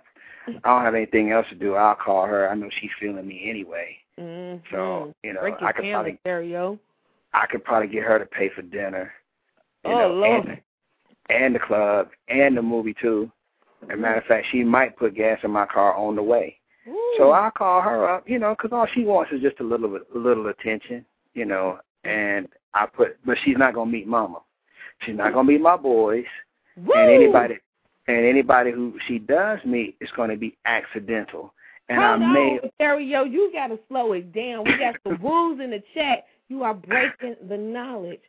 I don't have anything else to do. I'll call her. I know she's feeling me anyway. Mm-hmm. So you know, I could probably stereo. I could probably get her to pay for dinner. You oh know, Lord. And, and the club and the movie too. As a matter of fact, she might put gas in my car on the way. Ooh. So I'll call her up, you know, because all she wants is just a little a little attention, you know. And I put, but she's not gonna meet Mama. She's not gonna meet my boys. Woo. And anybody, and anybody who she does meet is going to be accidental. And Hold I may, on, Stereo, you got to slow it down. We got some rules in the chat. You are breaking the knowledge.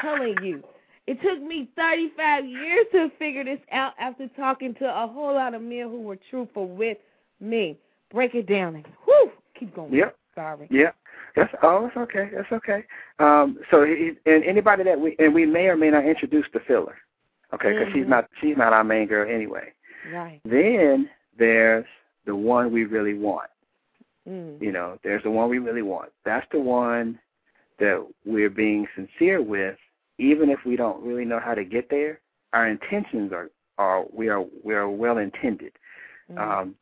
telling you. It took me 35 years to figure this out after talking to a whole lot of men who were truthful with me. Break it down. Whew. Keep going. Yep. Sorry. Yeah. That's oh, that's okay. That's okay. Um, so he, and anybody that we and we may or may not introduce the filler, okay, because mm-hmm. she's not she's not our main girl anyway. Right. Then there's the one we really want. Mm. You know, there's the one we really want. That's the one that we're being sincere with, even if we don't really know how to get there. Our intentions are are we are we are well intended. Mm. Um,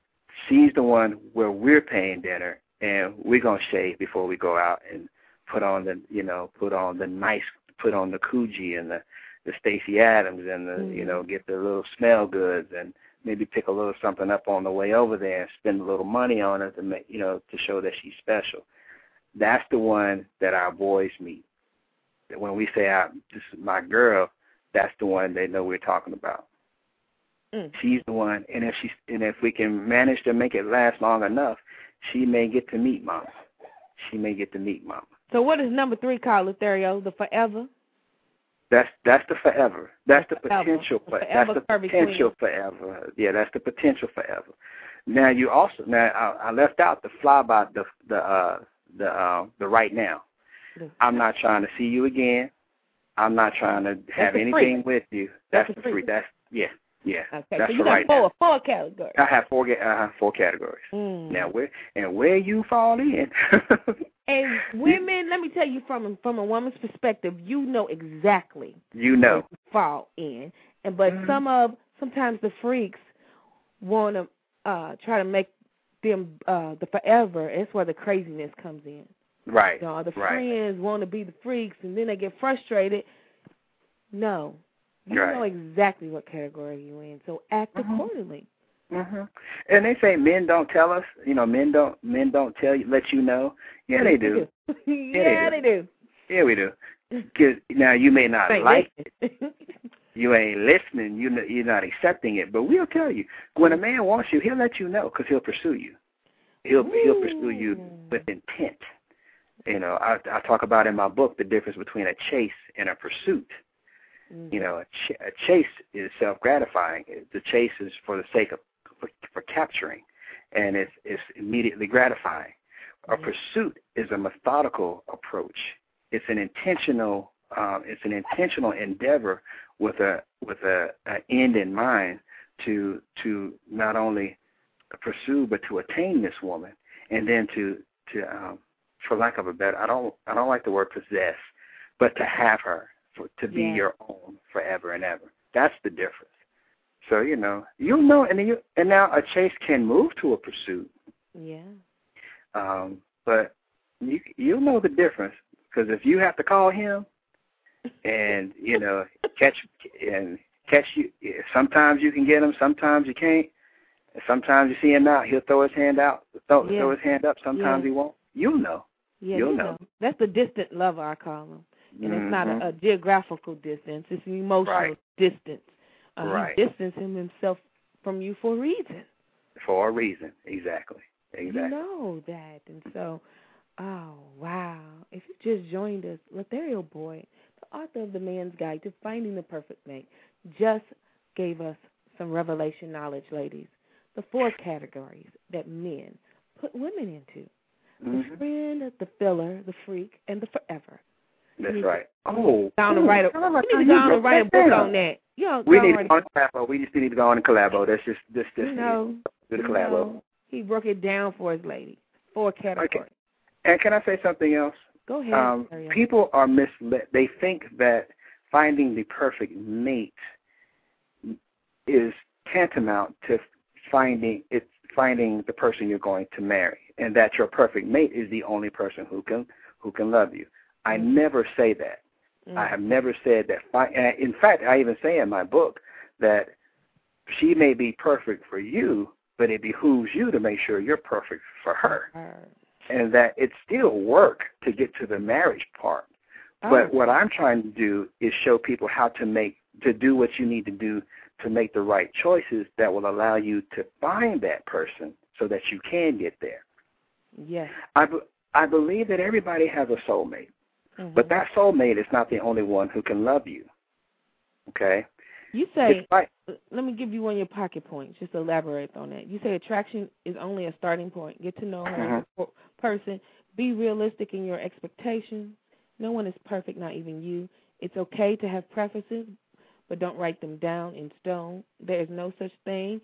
she's the one where we're paying dinner and we're gonna shave before we go out and put on the you know put on the nice put on the Coogi and the the Stacy Adams and the mm-hmm. you know get the little smell goods and maybe pick a little something up on the way over there and spend a little money on it to make you know to show that she's special. That's the one that our boys meet. When we say I, this is my girl, that's the one they know we're talking about. Mm. She's the one, and if she and if we can manage to make it last long enough, she may get to meet mama. She may get to meet mama. So what is number three called, Latherio? The forever? That's that's the forever. That's the Forever. potential. The forever that's the potential forever. Yeah, that's the potential forever. Now you also now I, I left out the fly by the the uh the uh the right now. I'm not trying to see you again. I'm not trying to have anything with you. That's That's, the free. That's yeah. Yeah. Okay, that's so you got right four now. four categories. I have four uh, four categories. Mm. Now where and where you fall in. And women, let me tell you from from a woman's perspective, you know exactly you know. where you fall in. And but Mhm. some of sometimes the freaks want to uh try to make them uh the forever. That's where the craziness comes in. Right. You know, the right. friends want to be the freaks, and then they get frustrated. No, you Right. know exactly what category you're in, so act Mhm. accordingly. Mhm. And they say men don't tell us. You know, men don't men don't tell you, let you know. Yeah, they do. yeah, they they do. Yeah, we do. 'Cause now you may not Ain't like it. you ain't listening, you know, you're not accepting it, but we'll tell you. When a man wants you, he'll let you know because he'll pursue you. He'll he'll pursue you with intent. You know, I I talk about in my book the difference between a chase and a pursuit. Mhm. You know, a, ch- a chase is self gratifying. The chase is for the sake of for, for capturing, and it's it's immediately gratifying. A Mhm. pursuit is a methodical approach. It's an intentional um, it's an intentional endeavor with a with a, a end in mind to to not only pursue but to attain this woman, and then to to um, for lack of a better I don't I don't like the word possess, but to have her for, to be Yeah. your own forever and ever. That's the difference. So you know you'll know, and you and now a chase can move to a pursuit, Yeah. um, but you you'll know the difference because if you have to call him and you know catch and catch you, sometimes you can get him, sometimes you can't. Sometimes you see him out, he'll throw his hand out, throw, Yeah. throw his hand up. Sometimes Yeah. he won't. You'll know. Yeah, You'll you know. know. That's the distant lover, I call him. And it's not a, a geographical distance; it's an emotional Right. distance. Uh, Right. He distancing himself from you for a reason. for a reason. Exactly. Exactly. You know that, and so, oh wow! If you just joined us, Latherio Boyd, the author of The Man's Guide to Finding the Perfect Mate, just gave us some revelation knowledge, ladies. The four categories that men put women into: the Mhm. friend, the filler, the freak, and the forever. That's right. Oh, Down to ooh, write a, tell you need to go on and write a book down. on that. You We need to go on collabo. We just need to go on a collabo. That's just this this You know, do the collabo. know, he broke it down for his lady. for Four categories. And can I say something else? Go ahead. Um, people are misled. They think that finding the perfect mate is tantamount to finding it's finding the person you're going to marry, and that your perfect mate is the only person who can who can love you. I Mm. never say that. Mm. I have never said that. In fact, I even say in my book that she may be perfect for you, but it behooves you to make sure you're perfect for her, Her. and that it's still work to get to the marriage part. Oh, But what I'm trying to do is show people how to make to do what you need to do to make the right choices that will allow you to find that person so that you can get there. yes. I be- I believe that everybody has a soulmate, Mhm. but that soulmate is not the only one who can love you. Okay? you say, like let me give you one of your pocket points. Just elaborate on that. You say attraction is only a starting point. Get to know her per- person. Be realistic in your expectations. No one is perfect, not even you. It's okay to have preferences, but don't write them down in stone. There is no such thing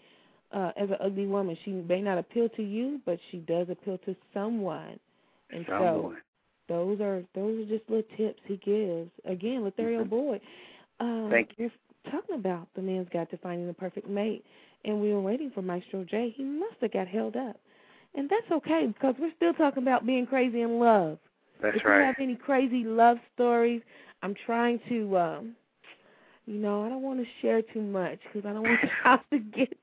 uh, as an ugly woman. She may not appeal to you, but she does appeal to someone. And so someone. Those are those are just little tips he gives. Again, Latherio Mhm. Boyd. Um, Thank you. We're talking about the man's got to finding the perfect mate, and we were waiting for Maestro J. He must have got held up, and that's okay because we're still talking about being crazy in love. That's right. if you have any crazy love stories, I'm trying to, um, you know, I don't want to share too much because I don't want y'all to get.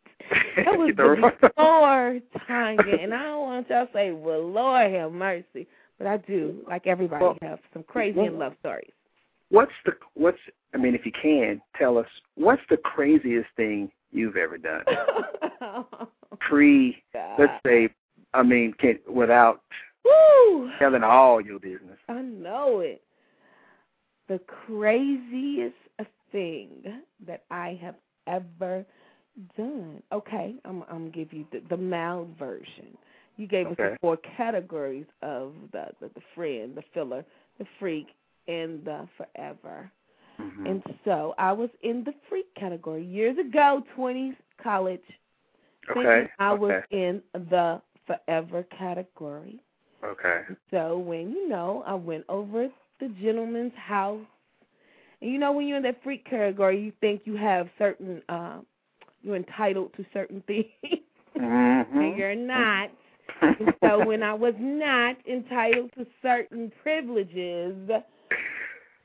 That was Get the- the before Tanya, and I don't want y'all to say, "Well, Lord have mercy," but I do, like everybody, Well, have some crazy in love stories. What's the what's I mean if you can tell us what's the craziest thing you've ever done? Pre let's say I mean can without Woo! telling all your business. I know it. The craziest thing that I have ever done. Okay, I'm I'm gonna give you the, the mild version. You gave us the four categories of the, the the friend, the filler, the freak, and the forever. Mm-hmm. And so I was in the freak category years ago, 20s college. Okay. I was in the forever category. Okay. So when you know, I went over the gentleman's house, and you know when you're in that freak category, you think you have certain, uh, you're entitled to certain things, Mm-hmm. and you're not. so when I was not entitled to certain privileges,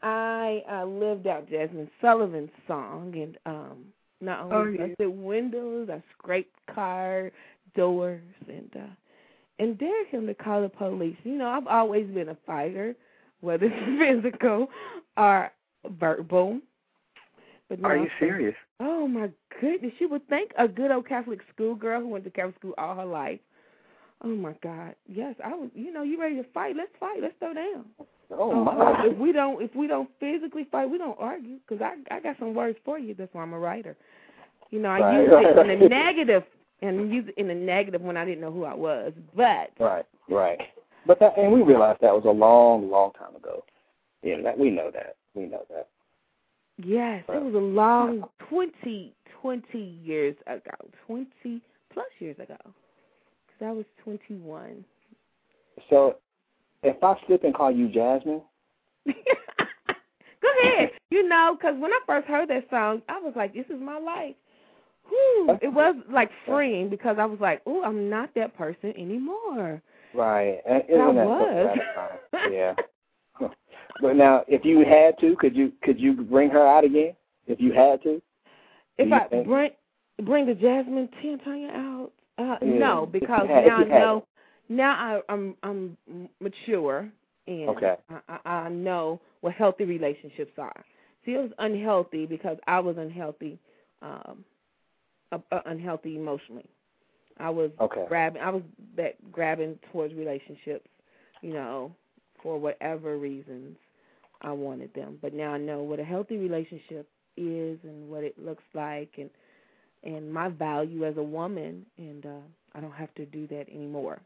I uh, lived out Jazmine Sullivan's song, and um, not only Oh, yeah. busted windows, I scraped car doors, and uh, and dared him to call the police. You know, I've always been a fighter, whether it's physical or verbal. But Are you serious? Oh my goodness! You would think a good old Catholic schoolgirl who went to Catholic school all her life. Oh my God! Yes, I was. You know, you ready to fight? Let's fight. Let's throw down. Oh Uh, my. If we don't, if we don't physically fight, we don't argue. Cause I, I got some words for you. That's why I'm a writer. You know, I Right, use right, it in right. the negative, and use it in the negative when I didn't know who I was. But Right. Right. But that, and we realized that was a long, long time ago. Yeah, that we know that. We know that. yes, it was a long twenty, twenty years ago, twenty plus years ago. I was twenty one. So, if I slip and call you Jazmine, Go ahead. You know, because when I first heard that song, I was like, "This is my life." Whew. It was like freeing because I was like, "Oh, I'm not that person anymore." right? And I that was. yeah. But now, if you had to, could you could you bring her out again? If you had to, if I bring bring the Jazmine Tin Tanya out, uh, no, if because had- now I know. Now I, I'm I'm mature and Okay. I, I, I know what healthy relationships are. See, it was unhealthy because I was unhealthy, um, uh, uh, unhealthy emotionally. I was Okay. grabbing. I was that grabbing towards relationships, you know, for whatever reasons I wanted them. But now I know what a healthy relationship is and what it looks like, and and my value as a woman, and uh, I don't have to do that anymore.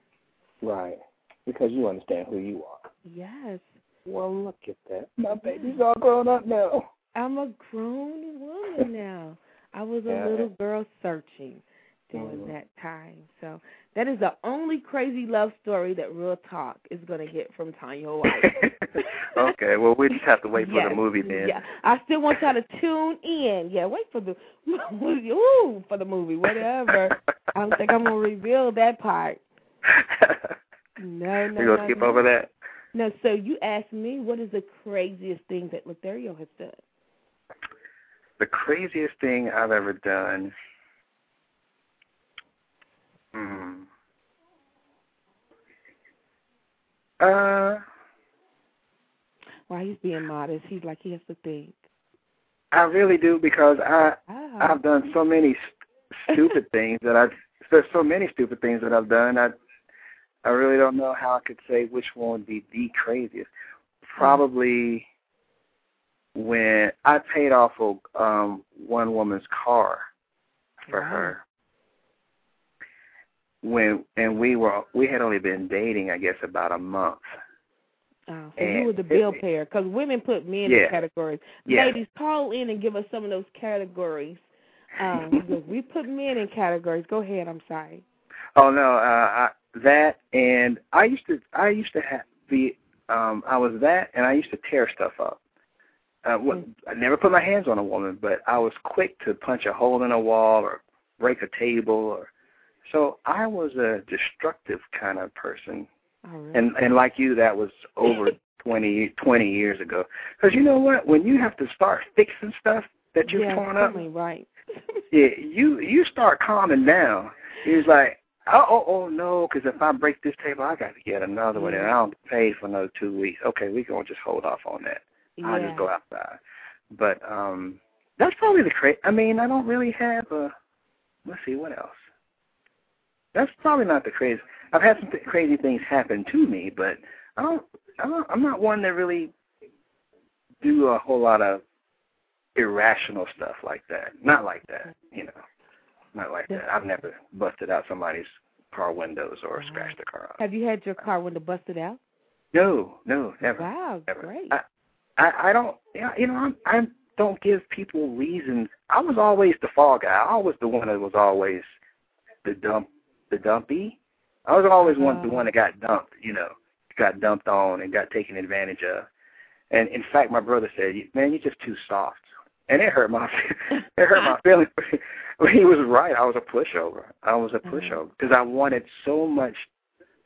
right? Because you understand who you are. Yes, Well, look at that. My baby's all grown up now. I'm a grown woman now. I was a Yeah. little girl searching during Mhm. that time. So that is the only crazy love story that Real Talk is going to get from Tanya White. okay. Well, we just have to wait for Yes, the movie then. Yeah, I still want y'all to tune in. Yeah, wait for the ooh for the movie, whatever. I don't think I'm gonna reveal that part. No, no, We're gonna no, skip no. over that. No, so you asked me what is the craziest thing that Latherio has done? The craziest thing I've ever done. Hmm. Uh, Why he's being modest? He's like he has to think. I really do because I Ah. I've done so many st- stupid things that I there's so many stupid things that I've done. I I really don't know how I could say which one would be the craziest. Probably when I paid off a um one woman's car for Wow. her. When and we were we had only been dating I guess about a month. Oh, so And you were the it- bill payer because women put men Yeah. in categories. Yeah. Ladies, call in and give us some of those categories. Um, we put men in categories. Go ahead. I'm sorry. Oh no, uh, I, that and I used to I used to have be um I was that and I used to tear stuff up. Uh, what, Mm. I never put my hands on a woman, but I was quick to punch a hole in a wall or break a table or so I was a destructive kind of person. All right. And and like you that was over twenty twenty years ago. Cuz you know what, when you have to start fixing stuff that you've yeah, torn up, right. yeah, you you start calming down. It's like, oh, oh, oh no, because if I break this table, I got to get another one, and I don't paid for another two weeks. Okay, we gonna just hold off on that. I'll just go outside. But um, that's probably the cra I mean, I don't really have a. Let's see what else. That's probably not the crazy. I've had some th- crazy things happen to me, but I don't. I don't I'm not one that really do a whole lot of irrational stuff like that. Not like that, you know. Not like that. I've never busted out somebody's car windows or Wow. scratched a car. up. Have you had your car window busted out? No, no, never. Wow, never. great. I, I, I don't, you know, I'm, I don't give people reasons. I was always the fall guy. I was the one that was always the dump, the dumpy. I was always one, the uh-huh. one that got dumped. You know, got dumped on and got taken advantage of. And in fact, my brother said, "Man, you're just too soft," and it hurt my it hurt my feelings. he was right. I was a pushover. I was a mm-hmm. pushover because I wanted so much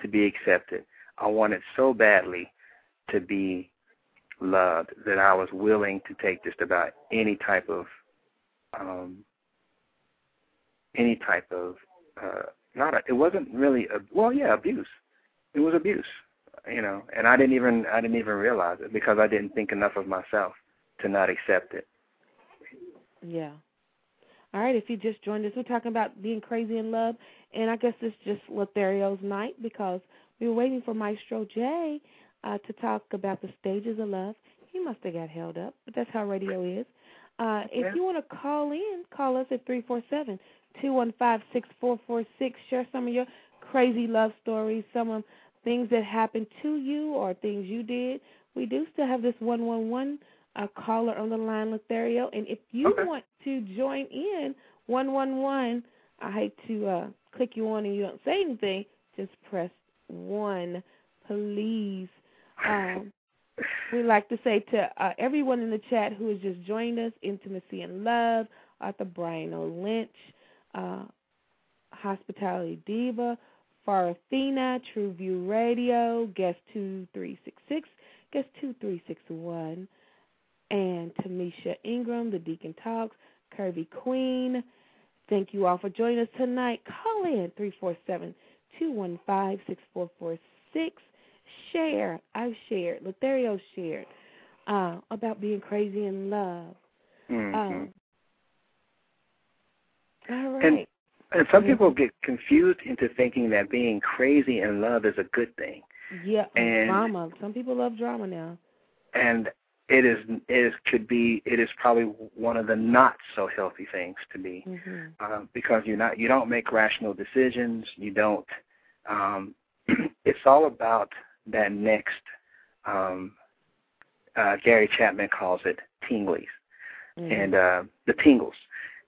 to be accepted. I wanted so badly to be loved that I was willing to take just about any type of um any type of uh not a, it wasn't really a well yeah abuse it was abuse you know and I didn't even I didn't even realize it because I didn't think enough of myself to not accept it yeah all right if you just joined us we're talking about being crazy in love and I guess it's just Latherio's night because we were waiting for Maestro J uh, to talk about the stages of love. He must have got held up, but that's how radio is. Uh, if you want to call in, call us at three four seven two one five six four four six. Share some of your crazy love stories, some of things that happened to you or things you did. We do still have this one one one uh, caller on the line, Latherio, and if you okay. want to join in one one one, I hate to uh, click you on and you don't say anything. Just press one, please. Um, we like to say to uh, everyone in the chat who has just joined us, Intimacy and Love, Arthur Brian O. Lynch, uh, Hospitality Diva, Farathina, True View Radio, Guest 2366, Guest 2361, and Tamisha Ingram, The Deacon Talks, Curvy Queen. Thank you all for joining us tonight. Call in 347 215 6446 share, I've shared, Latherio shared uh, about being crazy in love. Mm-hmm. Um, all right. And, and some people get confused into thinking that being crazy in love is a good thing. Yeah, and drama. Some people love drama now. And it is it is could be it is probably one of the not so healthy things to be mm-hmm. uh, because you're not you don't make rational decisions you don't um, it's all about that next um, uh, Gary Chapman calls it tinglies mm-hmm. and uh, the tingles.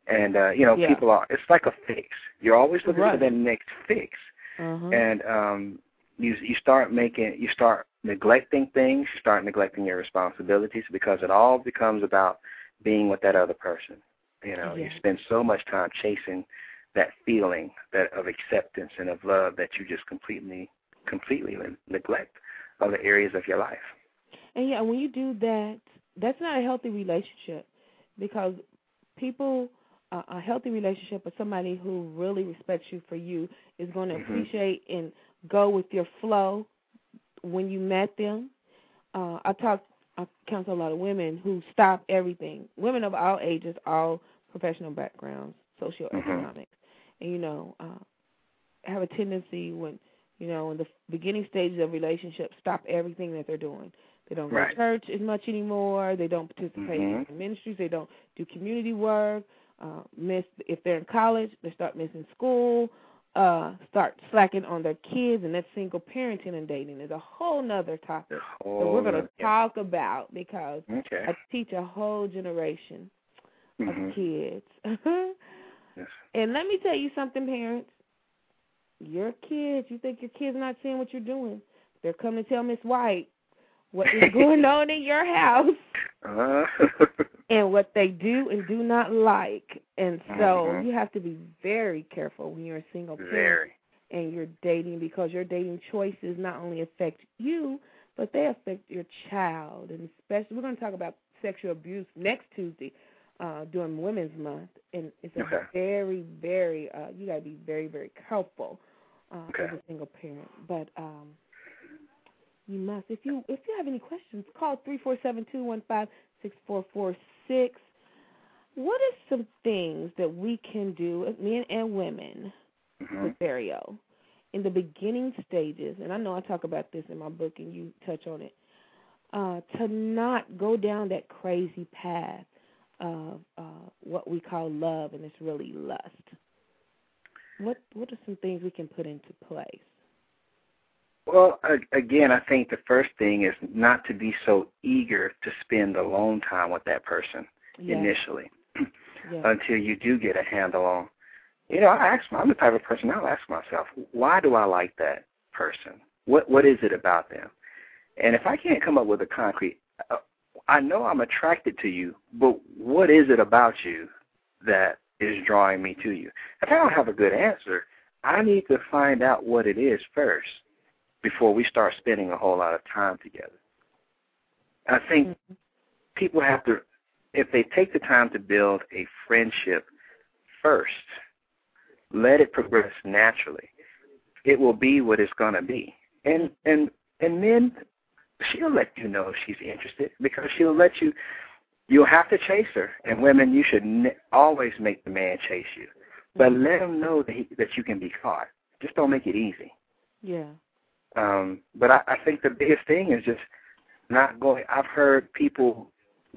And uh, you know, yeah. people are. It's like a fix. You're always looking right. for that next fix, mm-hmm. and um, you you start making you start neglecting things. You start neglecting your responsibilities because it all becomes about being with that other person. You know, yeah. you spend so much time chasing that feeling that of acceptance and of love that you just completely completely neglect other areas of your life. And yeah, when you do that, that's not a healthy relationship because people a healthy relationship with somebody who really respects you for you is going to mm-hmm. appreciate and go with your flow when you met them. Uh, I talk, I counsel a lot of women who stop everything. Women of all ages, all professional backgrounds, socioeconomic, mm-hmm. and you know, uh, have a tendency when you know, in the beginning stages of relationships, stop everything that they're doing. They don't go right. to church as much anymore. They don't participate mm-hmm. in ministries. They don't do community work. Uh, miss if they're in college, they start missing school. Uh, start slacking on their kids, and that's single parenting and dating is a whole nother topic that we're going to talk about because okay. I teach a whole generation mm-hmm. of kids. yes. And let me tell you something, parents your kids, you think your kids not seeing what you're doing. They're coming to tell Miss White what is going on in your house uh. and what they do and do not like. And so mm-hmm. you have to be very careful when you're a single parent very. and you're dating because your dating choices not only affect you, but they affect your child. And especially, we're going to talk about sexual abuse next Tuesday uh, during Women's Month, and it's a okay. very, very uh, you got to be very, very careful uh, okay. as a single parent. But um, you must. If you if you have any questions, call three four seven two one five six four four six. What are some things that we can do, men and women, mm-hmm. Latherio, in the beginning stages? And I know I talk about this in my book, and you touch on it. Uh, to not go down that crazy path of uh, what we call love, and it's really lust. What What are some things we can put into place? Well, again, I think the first thing is not to be so eager to spend alone time with that person initially until you do get a handle on. You know, I ask. I'm the type of person I'll ask myself, why do I like that person? What What is it about them? And if I can't come up with a concrete, uh, I know I'm attracted to you, but what is it about you that is drawing me to you? If I don't have a good answer, I need to find out what it is first before we start spending a whole lot of time together. I think mm-hmm. people have to, if they take the time to build a friendship first, let it progress naturally. It will be what it's going to be. And and and men she'll let you know if she's interested because she'll let you. You'll have to chase her, and women, you should ne- always make the man chase you, but mm-hmm. let him know that he, that you can be caught. Just don't make it easy. Yeah. Um, but I, I think the biggest thing is just not going. I've heard people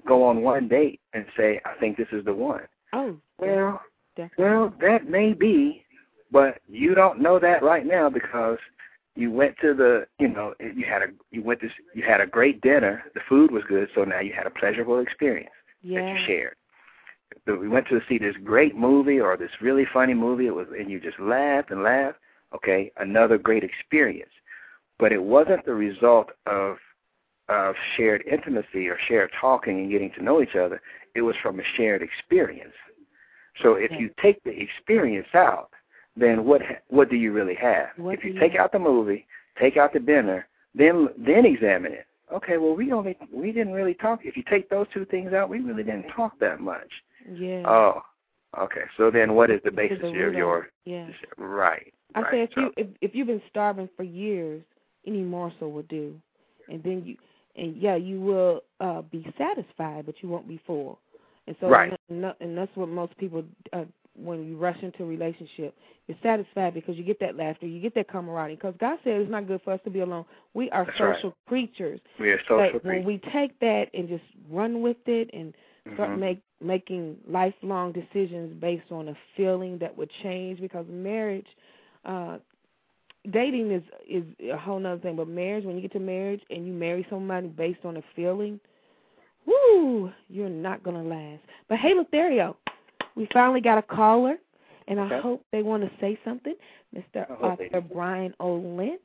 go on one date and say, "I think this is the one." Oh. Well, definitely. well, that may be, but you don't know that right now because you went to the you know you had a you went to you had a great dinner the food was good so now you had a pleasurable experience yeah. that you shared we went to see this great movie or this really funny movie it was and you just laughed and laughed okay another great experience but it wasn't the result of of shared intimacy or shared talking and getting to know each other it was from a shared experience so if you take the experience out then what what do you really have? What if you, you take have? out the movie, take out the dinner, then then examine it. Okay, well we only we didn't really talk. If you take those two things out, we really didn't talk that much. Yeah. Oh, okay. So then, what is the basis of your yeah right? I right. say if so, you if if you've been starving for years, any morsel will do, and then you and yeah you will uh be satisfied, but you won't be full. And so right. and, and that's what most people uh, when you rush into a relationship. You're satisfied because you get that laughter, you get that camaraderie. Because God said it's not good for us to be alone. We are That's social right. creatures. We are social but creatures. when we take that and just run with it and start mm-hmm. make making lifelong decisions based on a feeling that would change, because marriage. uh dating is is a whole nother thing, but marriage when you get to marriage and you marry somebody based on a feeling, whoo, you're not gonna last. But hey Latherio, we finally got a caller, and I hope they want to say something. Mr. Author Brian O. Lynch,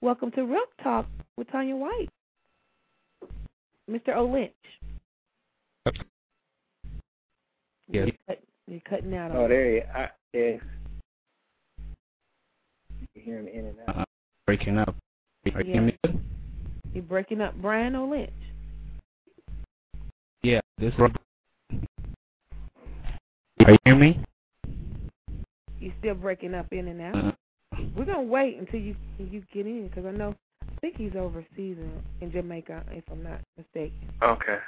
welcome to Real Talk with Tanya White. Mr. O. Lynch. Yeah. You're, cut, you're cutting out. Oh, there you are. Yeah. You hear him in and out. Uh, breaking up. Are you yeah. me good? You're breaking up. Brian O. Lynch. Yeah, this is are you hear me? You still breaking up in and out. Uh, We're gonna wait until you you get in because I know I think he's overseas in, in Jamaica if I'm not mistaken. Okay.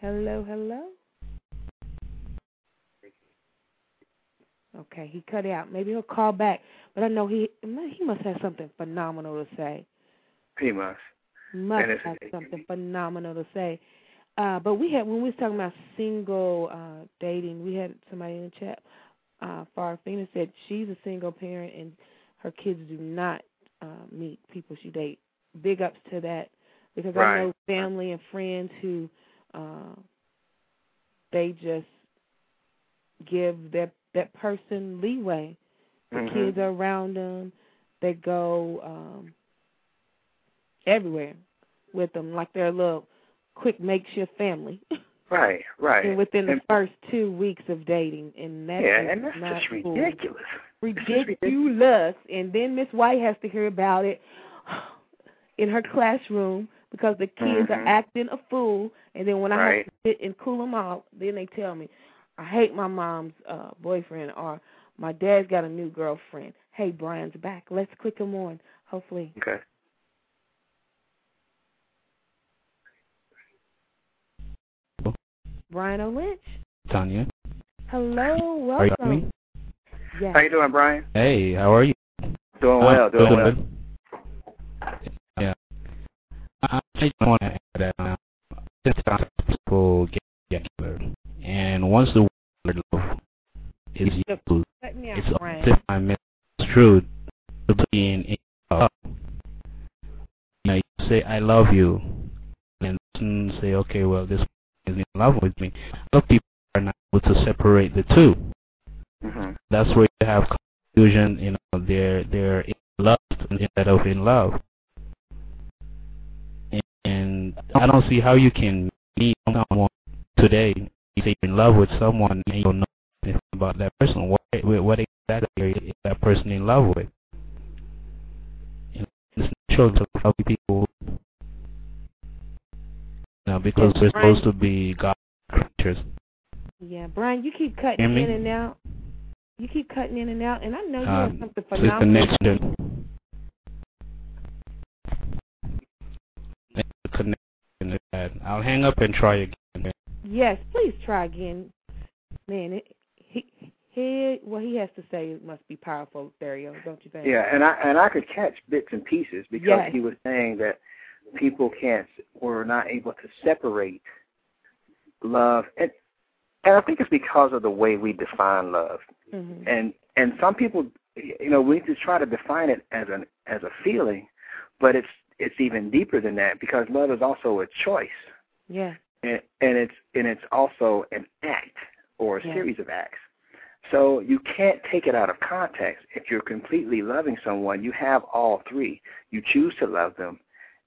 Hello, hello. Okay, he cut out. Maybe he'll call back, but I know he he must have something phenomenal to say. He must. Must have something phenomenal to say. Uh, but we had when we was talking about single uh, dating, we had somebody in the chat. Uh, Farfina said she's a single parent and her kids do not uh, meet people she date. Big ups to that because right. I know family and friends who uh, they just give that that person leeway. The mm-hmm. kids are around them. They go um, everywhere with them like they're a little quick makeshift family. Right, right. And within the and, first two weeks of dating, and that's yeah, and that's not just cool. ridiculous. Ridiculous. And then Miss White has to hear about it in her classroom because the kids mm-hmm. are acting a fool. And then when I right. have to sit and cool them off, then they tell me, "I hate my mom's uh boyfriend," or "My dad's got a new girlfriend." Hey, Brian's back. Let's click him on. Hopefully. Okay. Brian O. Lynch. Tanya. Hello, welcome. Are you me? Yes. How you doing, Brian? Hey, how are you? Doing well, uh, doing good, well. Good. Yeah. I just want to add that uh, since people get together, and once the water level is You're equal, cutting me Yeah, it's I misconstrued to being in love. You, know, you say I love you, and then say, okay, well, this person is in love with me. A lot of people are not able to separate the 2 hmm That's where you have confusion. You know, they're they're in love instead of in love. And, and I don't see how you can meet someone today. You say you're in love with someone and you don't know anything about that person. What what exactly is that person in love with? And it's natural to love people. You know, because Yes, we're right. supposed to be God creatures. Yeah, Brian, you keep cutting in and out. You keep cutting in and out, and I know you have Um, something the phenomenal. connection. The connection is bad. I'll hang up and try again. Yes, please try again. Man, it, he he what he has to say must be powerful, Dario, don't you think? Yeah, and I and I could catch bits and pieces because Yes. he was saying that people can't were not able to separate love and and I think it's because of the way we define love. hmm And and some people you know, we just try to define it as an as a feeling, but it's it's even deeper than that because love is also a choice. Yeah. And, and it's and it's also an act or a Yeah. series of acts. So you can't take it out of context. If you're completely loving someone, you have all three. You choose to love them.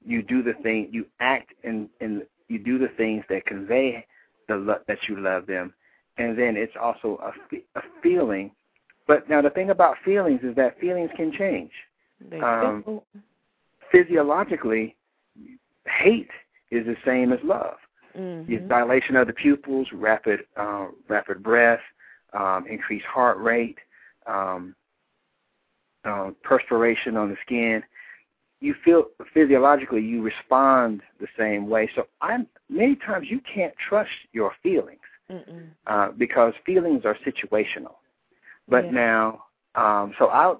You do the thing. You act and and you do the things that convey the lo- that you love them, and then it's also a a feeling. But now the thing about feelings is that feelings can change. Um, Physiologically, hate is the same as love. Mhm. Yes, dilation of the pupils, rapid uh, rapid breath, um, increased heart rate, um, uh, perspiration on the skin. You feel physiologically you respond the same way. So I'm many times you can't trust your feelings uh, because feelings are situational. But Yeah. now, um, so I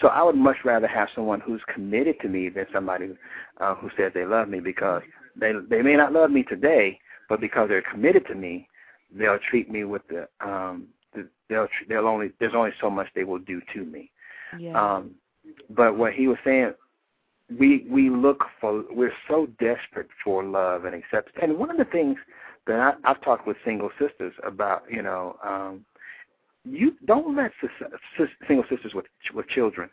so I would much rather have someone who's committed to me than somebody uh, who says they love me because they they may not love me today, but because they're committed to me, they'll treat me with the um the, they'll they'll only there's only so much they will do to me. Yeah. Um, but what he was saying, we we look for we're so desperate for love and acceptance. And one of the things that I, I've talked with single sisters about, you know, um, you don't let single sisters with with children.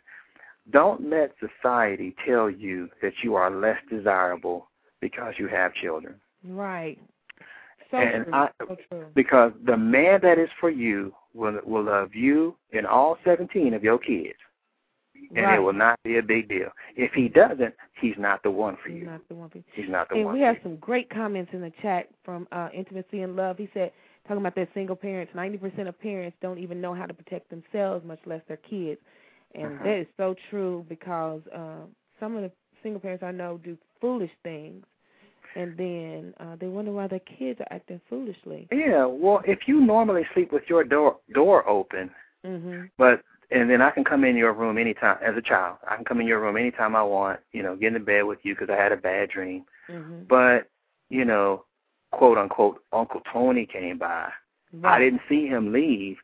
Don't let society tell you that you are less desirable because you have children. right. So and true. I- so true. Because the man that is for you will will love you and all 17 of your kids, and right. it will not be a big deal. If he doesn't, he's not the one for He's you. not the one for you. He's not the And one. we have some great comments in the chat from uh, Intimacy and Love. He said, talking about their single parents, 90% of parents don't even know how to protect themselves, much less their kids. And Mhm. that is so true because uh, some of the single parents I know do foolish things, and then uh, they wonder why their kids are acting foolishly. Yeah, well, if you normally sleep with your door door open, hmm but and then I can come in your room anytime as a child. I can come in your room anytime I want. You know, get in bed with you because I had a bad dream. hmm But you know, quote unquote, Uncle Tony came by. I didn't see him leave,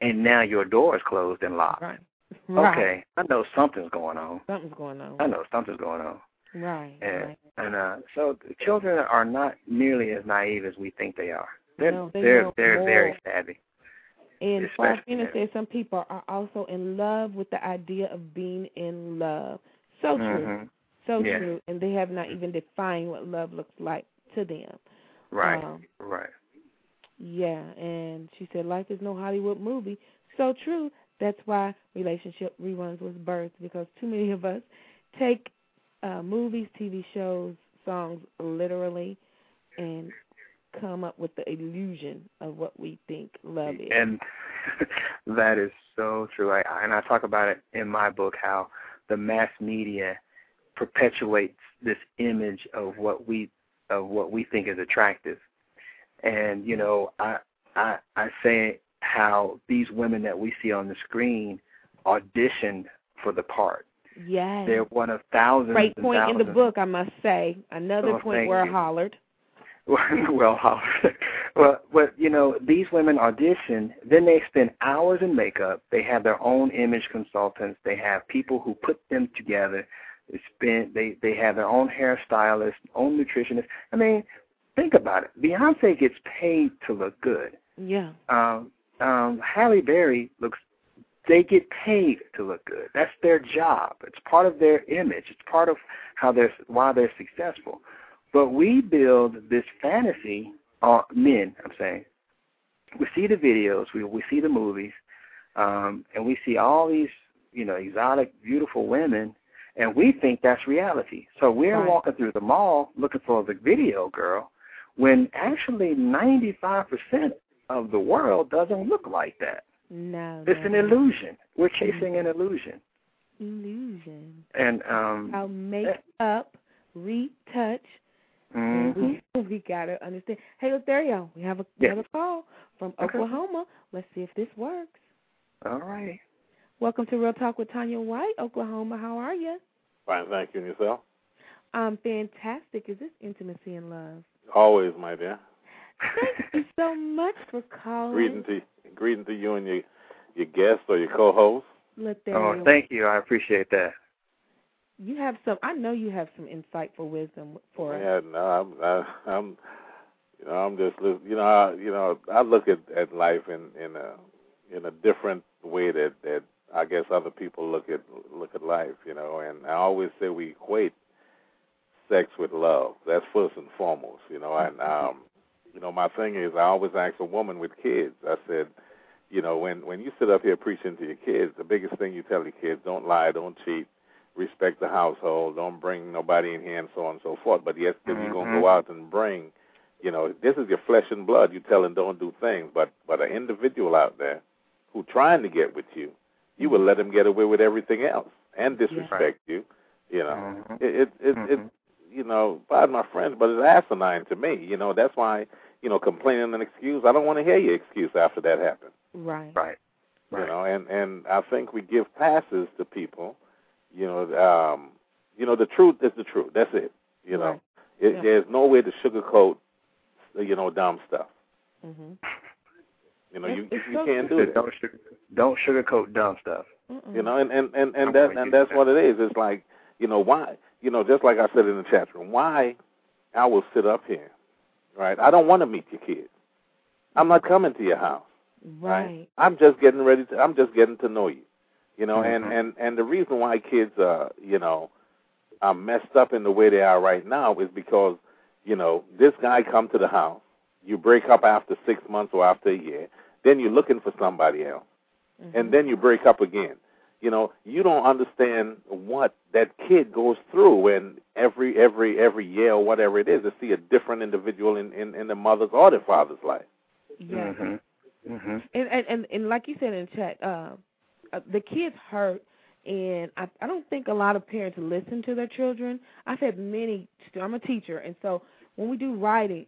and now your door is closed and locked. Right. Right. Okay, I know something's going on. Something's going on. I know something's going on. Right. And right. and uh, so children are not nearly as naive as we think they are. They're No, they they're know they're very savvy. And that. says some people are also in love with the idea of being in love. So true. Mhm. So Yeah. true. And they have not even defined what love looks like to them. Right. Um, right. yeah, and she said life is no Hollywood movie. So true. That's why relationship reruns was birthed because too many of us take uh movies, TV shows, songs literally and come up with the illusion of what we think love is. And that is so true. I, and I talk about it in my book how the mass media perpetuates this image of what we of what we think is attractive. And you know, I I I say how these women that we see on the screen auditioned for the part. Yes. They're one of thousands Great point in the book, I must say. Another Oh, point where you. hollered. well, well, but you know, these women audition, then they spend hours in makeup. They have their own image consultants. They have people who put them together. They spend they they have their own hairstylist, own nutritionist. I mean, think about it. Beyonce gets paid to look good. Yeah. Um, um, Halle Berry looks. They get paid to look good. That's their job. It's part of their image. It's part of how they're why they're successful. But we build this fantasy on men. I'm saying we see the videos, we we see the movies, um, and we see all these you know exotic, beautiful women, and we think that's reality. So we're Right. walking through the mall looking for the video girl, when actually 95% of the world doesn't look like that. No. It's no, an illusion. We're chasing an illusion. Illusion. And um How make up, retouch, and mhm. we we gotta understand. Hey, Latherio, we have a we Yes. have a call from Okay. Oklahoma. Let's see if this works. all right. Welcome to Real Talk with Tanya White, Oklahoma. How are you? Fine, thank you. And yourself? I'm fantastic. Is this intimacy and love? Always, my dear. Thank you so much for calling. greeting to greeting to you and your your guest or your co-host. Latherio. Oh, thank you. I appreciate that. You have some. I know you have some insightful wisdom for us. Yeah, no, I'm I, I'm you know I'm just lis- you know I, you know I look at at life in in a in a different way that that I guess other people look at look at life. You know, and I always say we equate sex with love. That's first and foremost. You know, and um, you know my thing is I always ask a woman with kids. I said. You know, when when you sit up here preaching to your kids, the biggest thing you tell your kids: don't lie, don't cheat, respect the household, don't bring nobody in here, and so on and so forth. But yes, if you're gonna go out and bring, you know, this is your flesh and blood. You tell them don't do things, but but an individual out there who trying to get with you, you will let him get away with everything else and disrespect you. You know, Mhm. it it it, it Mhm. You know, pardon my friends, but it's asinine to me. You know, that's why you know complaining an excuse. I don't want to hear your excuse after that happened Right. Right. Right. you know and and i think we give passes to people you know um you know the truth is the truth that's it you know Right. it, Yeah. there's no way to sugarcoat you know dumb stuff Mhm. you know It's- you it's you so can't do that Don't sugar, don't sugarcoat dumb stuff. Mm-mm. you know and and and, and I'm that and that's what it is it's like you know why you know just like i said in the chat room why i will sit up here right i don't want to meet your kids i'm not coming to your house Right. I'm just getting ready to. I'm just getting to know you, you know. Mhm. And and and the reason why kids are, you know, are messed up in the way they are right now is because, you know, this guy come to the house. You break up after six months or after a year. Then you're looking for somebody else, Mhm. and then you break up again. You know, you don't understand what that kid goes through when every every every year or whatever it is to see a different individual in in, in the mother's or the father's life. yeah. Mhm. Mhm. And, and and and like you said in the chat, uh, uh, the kids hurt, and I I don't think a lot of parents listen to their children. I've had many. I'm a teacher, and so when we do writing,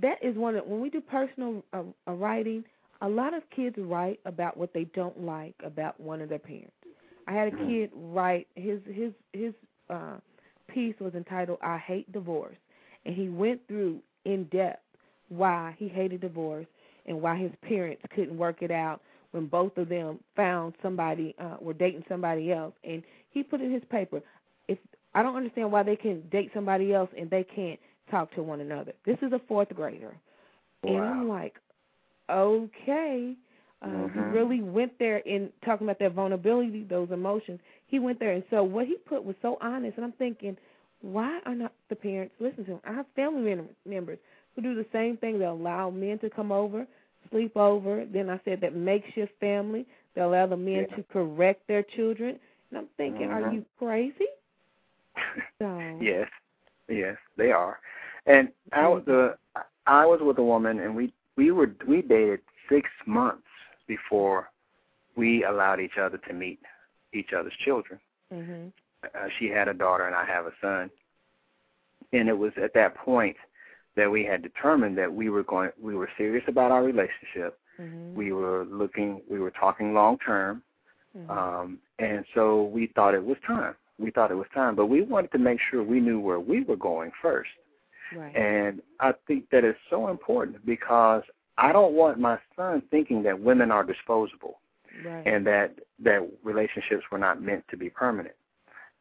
that is one of when we do personal uh, uh, writing. A lot of kids write about what they don't like about one of their parents. I had a kid write his his his uh, piece was entitled "I Hate Divorce," and he went through in depth why he hated divorce and why his parents couldn't work it out when both of them found somebody uh were dating somebody else and he put in his paper if I don't understand why they can date somebody else and they can't talk to one another. This is a fourth grader. And I'm like, okay. Uh, Mhm. He really went there in talking about that vulnerability, those emotions. He went there, and so what he put was so honest. And I'm thinking, why are not the parents listening to him? I have family members who do the same thing. They'll allow men to come over, sleep over. Then I said that makeshift family. They'll allow the men Yeah. to correct their children. And I'm thinking, are Mhm. you crazy? So Yes, yes, they are. And I was the I was with a woman, and we we were we dated six months before we allowed each other to meet each other's children. Mhm. Uh, she had a daughter, and I have a son. And it was at that point that we had determined that we were going we were serious about our relationship. Mhm. We were looking we were talking long term. Mhm. Um, and so we thought it was time. We thought it was time, but we wanted to make sure we knew where we were going first. Right. And I think that is so important because I don't want my son thinking that women are disposable right. and that that relationships were not meant to be permanent.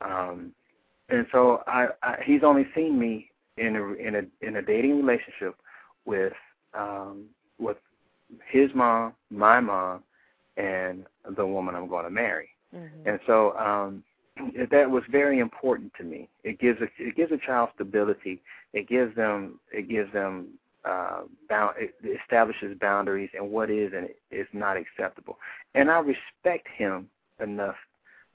Um, and so I, I he's only seen me in a in a in a dating relationship with um, with his mom, my mom, and the woman I'm going to marry. Mm-hmm. And so um, that was very important to me. It gives a it gives a child stability. It gives them it gives them uh, bound it establishes boundaries and what is and is not acceptable. And I respect him enough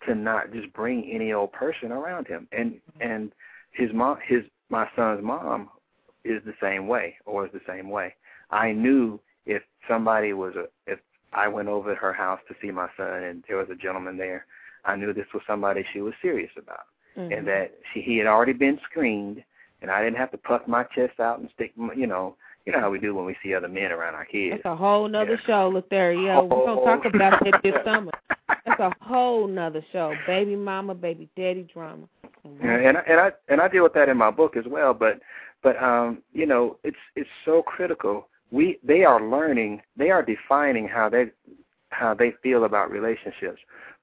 to not just bring any old person around him. And and his mom his my son's mom is the same way or is the same way. I knew if somebody was a if I went over to her house to see my son and there was a gentleman there, I knew this was somebody she was serious about. mm-hmm. And that she he had already been screened and I didn't have to puff my chest out and stick you know, you know how we do when we see other men around our kids. That's a whole nother Yeah. show, look there. Yeah, we're gonna talk Oh. about that this summer. That's a whole nother show. Baby mama, baby daddy drama. Yeah, and I, and I and I deal with that in my book as well. But but um, you know, it's it's so critical. We they are learning, they are defining how they how they feel about relationships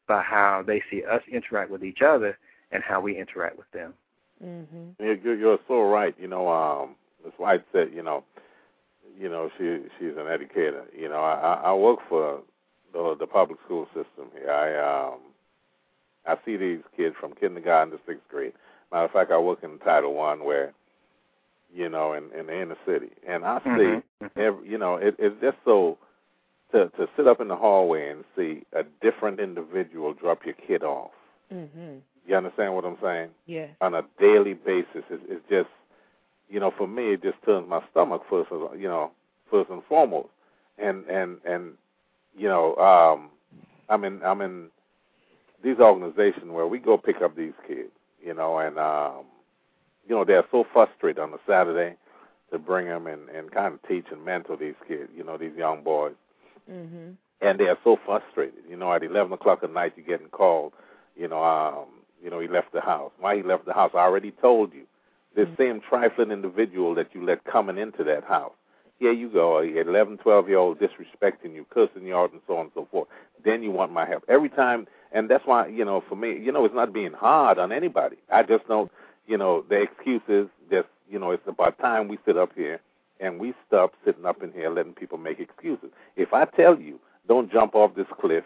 by how they see us interact with each other and how we interact with them. Mhm. You're, you're- you're so right. You know, um, Ms. White said, you know, you know, she she's an educator. You know, I, I I work for the the public school system here. I um I see these kids from kindergarten to sixth grade. Matter of fact, I work in Title One, where you know, in in the inner city, and I see Mhm. every, you know, it, it's just so to to sit up in the hallway and see a different individual drop your kid off. Mhm. You understand what I'm saying? Yeah. on a daily basis. It's, it's just, you know, for me, it just turns my stomach first, you know, first and foremost. And and and, you know, um, I'm in I'm in these organizations where we go pick up these kids, you know, and um, you know, they're so frustrated on a Saturday to bring them and and kind of teach and mentor these kids, you know, these young boys Mhm. and they are so frustrated. You know, at eleven o'clock at night, you're getting called. You know, um, you know, he left the house. Why he left the house? I already told you. This same trifling individual that you let coming into that house. Here you go, a eleven, twelve year old disrespecting you, cursing you out, and so on and so forth. Then you want my help every time, and that's why you know, for me, you know, it's not being hard on anybody. I just know, you know, the excuses. Just you know, it's about time we sit up here and we stop sitting up in here letting people make excuses. If I tell you, don't jump off this cliff,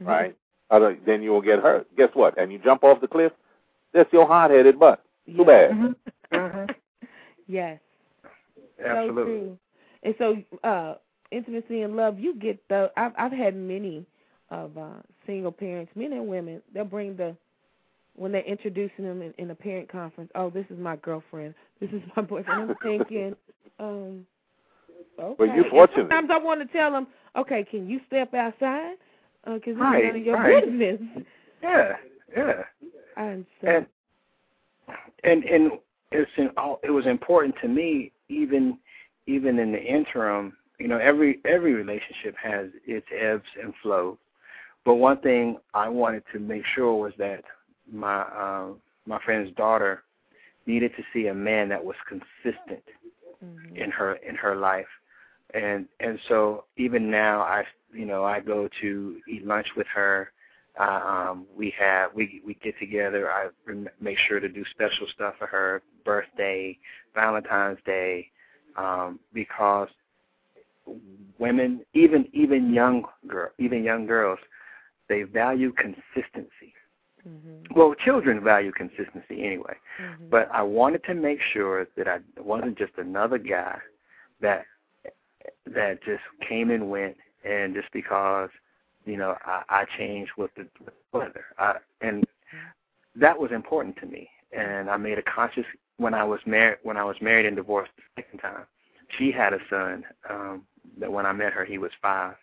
Mhm. right? Other, then you will get hurt. Guess what? And you jump off the cliff, that's your hard-headed butt. Too Yeah. bad. Mhm. Yes. Absolutely. So true. And so, uh, intimacy and love, you get the. I've I've had many of uh, single parents, men and women. They'll bring the when they're introducing them in, in a parent conference. Oh, this is my girlfriend. This is my boyfriend. I'm thinking, um, okay. Well, you're And fortunate. Sometimes I want to tell them, okay, can you step outside? Because it's Right, none of your right. business. Yeah, yeah. And so, and and and it's in, all- it was important to me even even in the interim you know every every relationship has its ebbs and flows but one thing i wanted to make sure was that my uh, my friend's daughter needed to see a man that was consistent mhm. in her in her life. And and so even now i you know i go to eat lunch with her. Um we have we we get together. I make sure to do special stuff for her birthday valentine's day um because women even even young girl even young girls they value consistency Mhm. well children value consistency anyway Mhm. but I wanted to make sure that I wasn't just another guy that that just came and went, and just because you know I, I changed with the, with the weather, I, and that was important to me. And I made a conscious when I was married when I was married and divorced the second time. She had a son um, that when I met her he was five,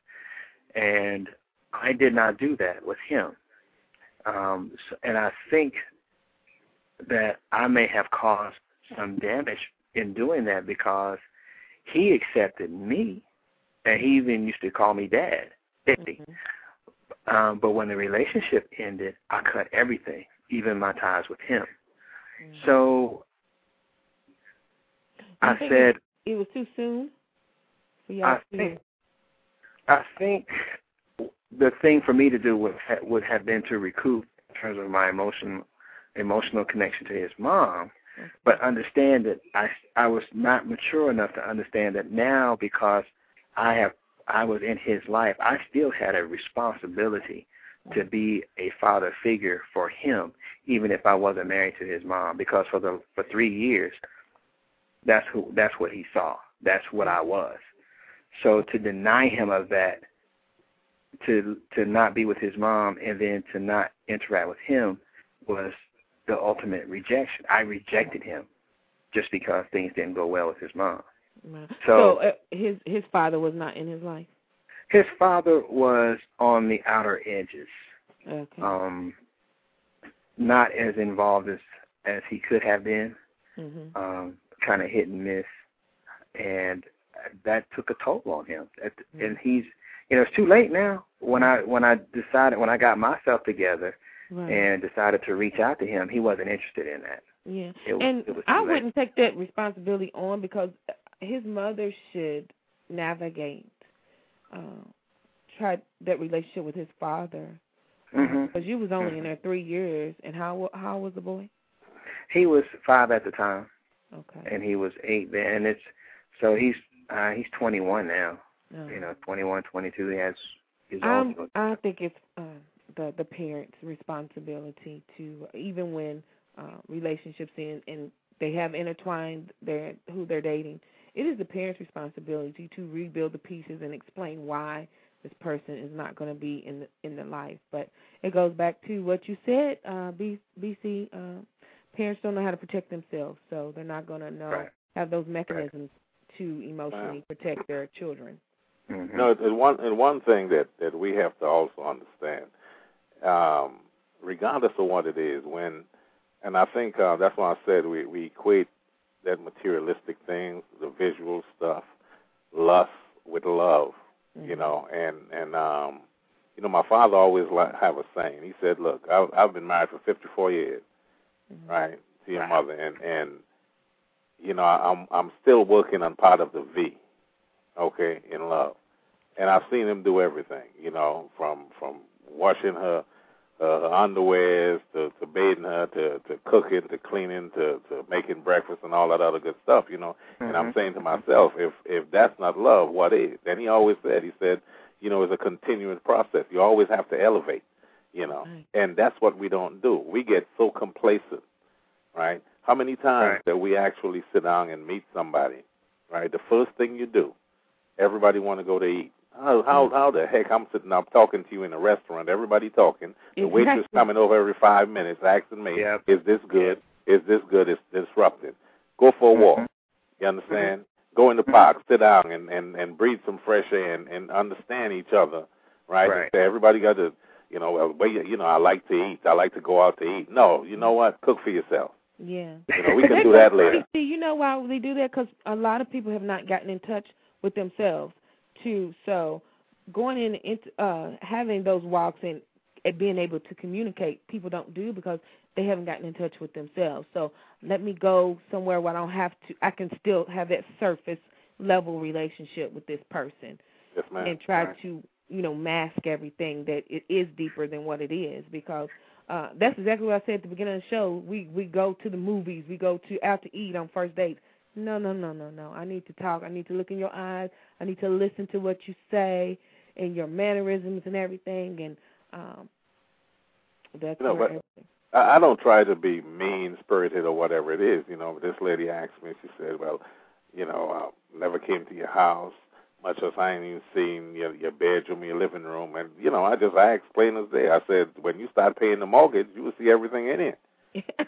and I did not do that with him. Um, and I think that I may have caused some damage in doing that because he accepted me, and he even used to call me dad. Mhm. Um, but when the relationship ended, I cut everything, even my ties with him. Mhm. So I said it was too soon for y'all I to. think I think the thing for me to do would ha- would have been to recoup in terms of my emotion emotional connection to his mom, but understand that I I was not mature enough to understand that now because I have I was in his life, I still had a responsibility to be a father figure for him, even if I wasn't married to his mom, because for the for three years, that's who that's what he saw. That's what I was. So to deny him of that, to to not be with his mom, and then to not interact with him, was the ultimate rejection. I rejected him just because things didn't go well with his mom. Wow. So- uh, his his father was not in his life. His father was on the outer edges, Okay. um, not as involved as as he could have been, mhm. um, kind of hit and miss, and that took a toll on him. And he's, you know, it's too late now. When I when I decided when I got myself together Right. and decided to reach out to him, he wasn't interested in that. Yeah, It and it was I late. wouldn't take that responsibility on because his mother should navigate, uh, try that relationship with his father. Because you was only in there three years, and how how was the boy? He was five at the time, Okay. and he was eight then. And it's so he's uh, he's 21 now. No. You know, 21, 22. He has his Um, own. I think it's uh, the the parents' responsibility to even when uh, relationships in and they have intertwined their who they're dating. It is the parents' responsibility to rebuild the pieces and explain why this person is not going to be in the, in the life. But it goes back to what you said, uh, B, BC. Uh, parents don't know how to protect themselves, so they're not going to know Right. have those mechanisms to emotionally protect their children. Mhm. No, and one and one thing that that we have to also understand, um, regardless of what it is, when, and I think uh, that's why I said we we equate that materialistic things, the visual stuff, lust with love, you Mhm. know, and and um, you know, my father always like have a saying. He said, "Look, I, I've been married for 54 years, Mhm. right, to your Wow. mother, and and you know, I'm I'm still working on part of the V, okay, in love, and I've seen him do everything, you know, from from washing her uh, her underwears to to bathing her to to cooking to cleaning to to making breakfast and all that other good stuff, you know. And I'm Mhm. saying to myself, if if that's not love, what is? And he always said, he said, you know, it's a continuous process. You always have to elevate, you know. Right. And that's what we don't do. We get so complacent, right? How many times Right. that we actually sit down and meet somebody, right? The first thing you do, everybody want to go to eat. How mm-hmm. how how the heck I'm sitting up talking to you in a restaurant, everybody talking, the waitress coming over every five minutes asking me, Yep. is this good? Is this good? It's disrupting. Go for a mm-hmm. walk. Mhm. You understand? Mm-hmm. Go in the park, sit down, and and and breathe some fresh air, and, and understand each other, right? Right. Everybody got to, you know, uh, well, well, you know, I like to eat. I like to go out to eat. No, you know what? Cook for yourself. Yeah. You know, we can do that later. See, you know why they do that? Because a lot of people have not gotten in touch with themselves, too. So going in, into, uh, having those walks and, and being able to communicate, people don't do because they haven't gotten in touch with themselves. So let me go somewhere where I don't have to. I can still have that surface level relationship with this person Yes, and try Right. to you know mask everything that it is deeper than what it is because uh that's exactly what I said at the beginning of the show. We we go to the movies, we go to out to eat on first dates. No, no, no, no, no. I need to talk. I need to look in your eyes. I need to listen to what you say and your mannerisms and everything and um that's You know, where everything. I, don't try to be mean spirited or whatever it is. You know, this lady asked me. She said, "Well, you know, I never came to your house, much as I ain't even seen your your bedroom, your living room." And you know, I just I explained as day. I said, "When you start paying the mortgage, you will see everything in it."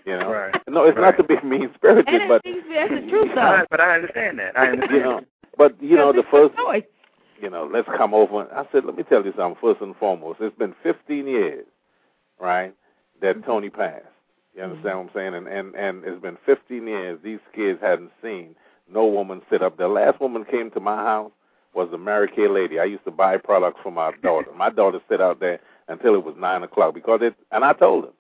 You know, Right. no, it's Right. not to be mean spirited, but that's, that's the truth though. I, but I understand that. I understand. you know, but you know, the first choice. you know, let's come over. I said, let me tell you something first and foremost. It's been 15 years, right, that mm-hmm. Tony passed. You understand mm-hmm. what I'm saying? And, and and it's been 15 years. These kids hadn't seen no woman sit up. The last woman came to my house was the Mary Kay lady. I used to buy products for my daughter. My daughter sit out there until it was nine o'clock because it. And I told her,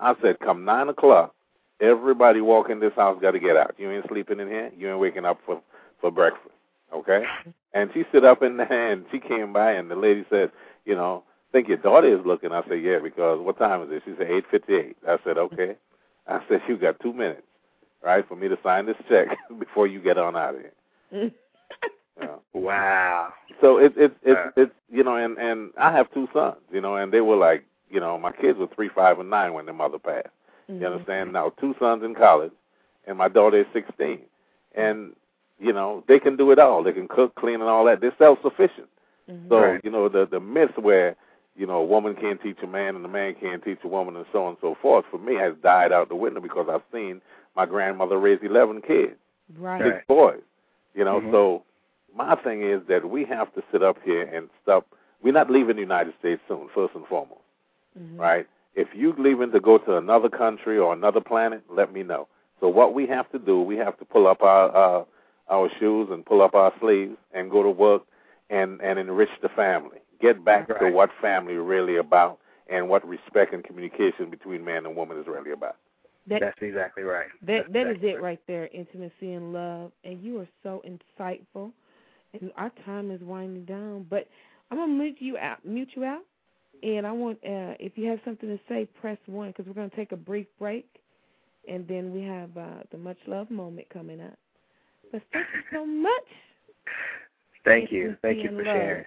I said, come nine o'clock, Everybody walking this house got to get out. You ain't sleeping in here. You ain't waking up for for breakfast. Okay? And she stood up in there and she came by and the lady said, you know, think your daughter is looking. I said, yeah, because what time is it? She said eight fifty eight. I said, okay. I said, you got two minutes, right, for me to sign this check before you get on out of here. yeah. Wow. So it's it's it's it's you know, and and I have two sons, you know, and they were like, you know, my kids were three, five, and nine when their mother passed. Mm-hmm. You understand? Now two sons in college, and my daughter is sixteen, and you know they can do it all. They can cook, clean, and all that. They're self sufficient. Mm-hmm. So Right. you know the the myth where you know a woman can't teach a man and a man can't teach a woman and so on and so forth for me has died out the window because I've seen my grandmother raise eleven kids, Right. six boys. You know, Mhm. so my thing is that we have to sit up here and stop. We're not leaving the United States soon, first and foremost, Mhm. right? If you're leaving to go to another country or another planet, let me know. So what we have to do, we have to pull up our uh, our shoes and pull up our sleeves and go to work and and enrich the family. Get back to what family really about and what respect and communication between man and woman is really about. That That's exactly right. that That's that is exactly it right there, intimacy and love. And you are so insightful. And our time is winding down, but I'm gonna mute you out. Mute you out. And I want, uh, if you have something to say, press one because we're gonna take a brief break, and then we have uh, the much love moment coming up. But thank you so much. Thank you. Thank you for love. sharing.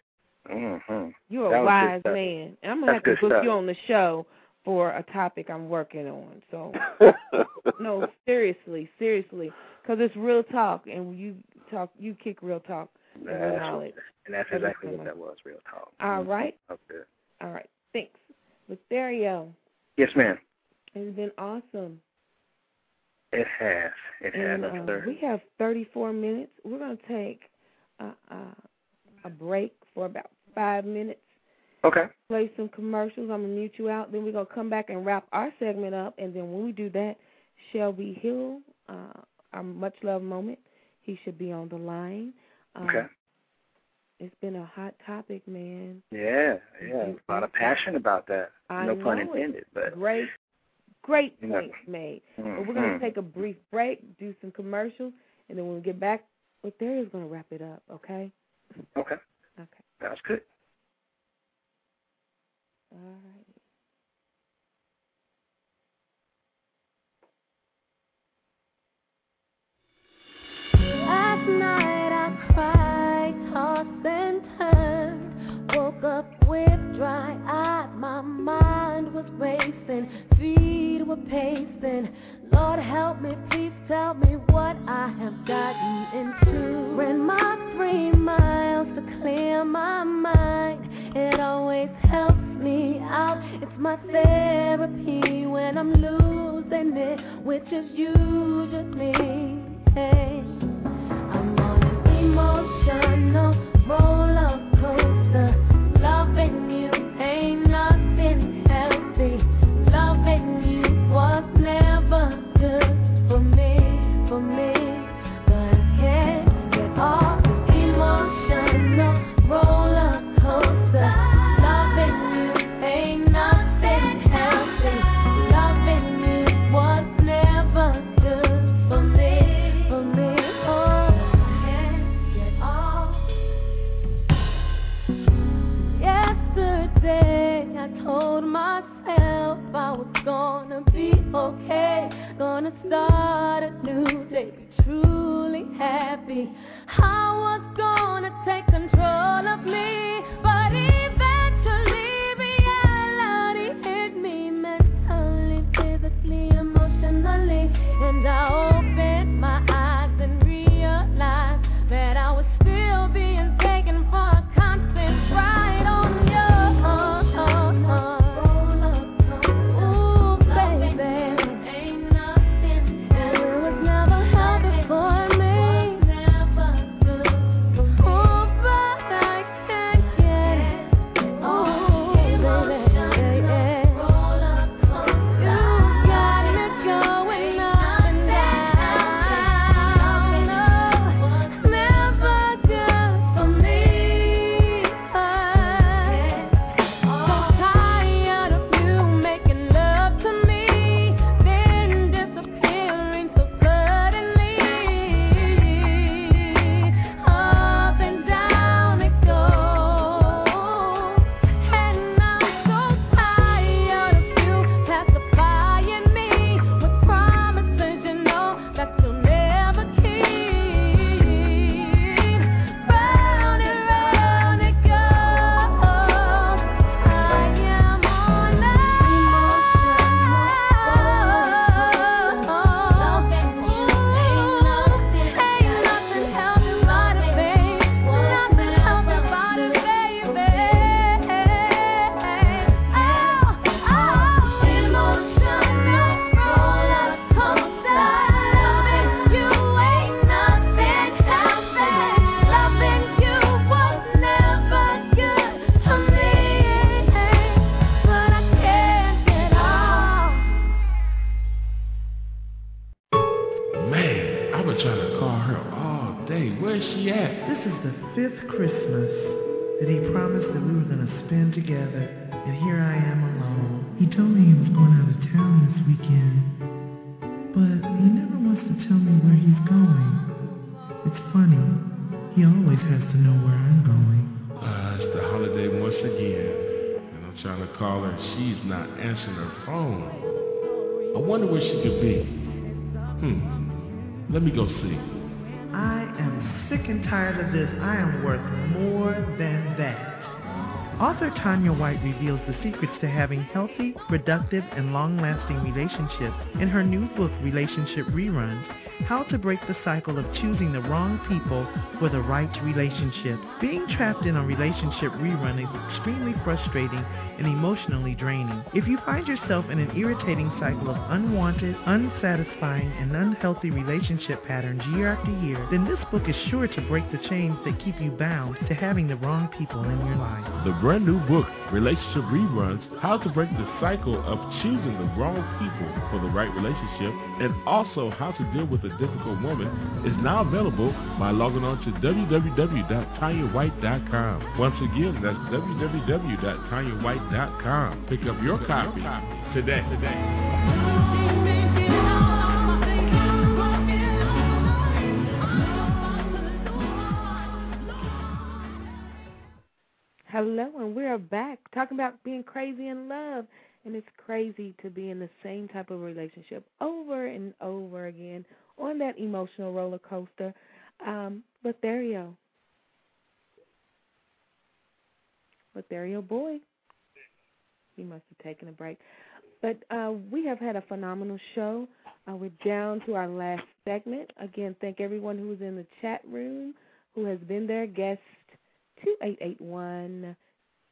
Mm-hmm. You're That a wise man, and I'm gonna That's have to book stuff. you on the show for a topic I'm working on. So no, seriously, seriously, because it's real talk, and you talk, you kick real talk real That's knowledge. And that's exactly what that was, real talk. All right. Mhm. right, Okay. All right, thanks. Latherio, Yes, ma'am. it's been awesome, It has. It has. and I'm uh, we have 34 minutes. We're gonna take a, a, a break for about five minutes. Okay. play some commercials. I'm gonna mute you out. Then we're gonna come back and wrap our segment up. And then when we do that, Shelby Hill, uh, our much love moment, he should be on the line. Um, Okay. It's been a hot topic, man. Yeah, yeah. A lot of passion about that. I no pun intended, but Great, great Yeah. points made. But we're gonna Mhm. take a brief break, do some commercials, and then when we get back, Latherio's gonna wrap it up. Okay. Okay. Okay. That's good. All right. Up with dry eyes, my mind was racing, feet were pacing. Lord help me, please tell me what I have gotten into. Ran my three miles to clear my mind. It always helps me out. It's my therapy when I'm losing it, which is usually. Hey. And this. I am worth more than that. Author Tanya White reveals the secrets to having healthy, productive, and long lasting relationships in her new book, Relationship Reruns How to Break the Cycle of Choosing the Wrong People for the Right Relationship. Being trapped in a relationship rerun is extremely frustrating and emotionally draining. If you find yourself in an irritating cycle of unwanted, unsatisfying, and unhealthy relationship patterns year after year, then this book is sure to break the chains that keep you bound to having the wrong people in your life. The brand new book, Relationship Reruns How to Break the Cycle of Choosing the Wrong People for the Right Relationship, and also How to Deal with a Difficult Woman, is now available by logging on to www.tanyawhite.com. Once again, that's www.tanyawhite.com. Pick up your copy today. today. Hello, and we are back talking about being crazy in love. And it's crazy to be in the same type of relationship over and over again on that emotional roller coaster. Um, you go. But there you boy. He must have taken a break. But uh, we have had a phenomenal show. Uh, we're down to our last segment. Again, thank everyone who was in the chat room, who has been there. Guest 2881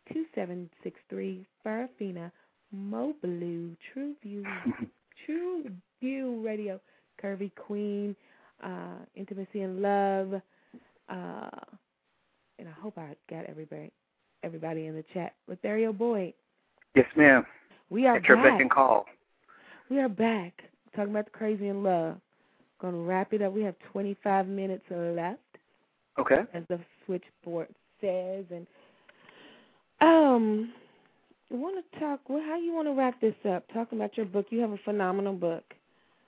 2763, Farafina, Mo Blue, True View, True View Radio, Curvy Queen, uh, Intimacy and Love, uh, and I hope I got everybody everybody in the chat. Latherio Boyd. Yes, ma'am. We are At your back. beck and call. We are back talking about the crazy in love. Going to wrap it up. We have 25 minutes left, Okay. as the switchboard says, and um, I want to talk. Well, how you want to wrap this up? Talking about your book. You have a phenomenal book.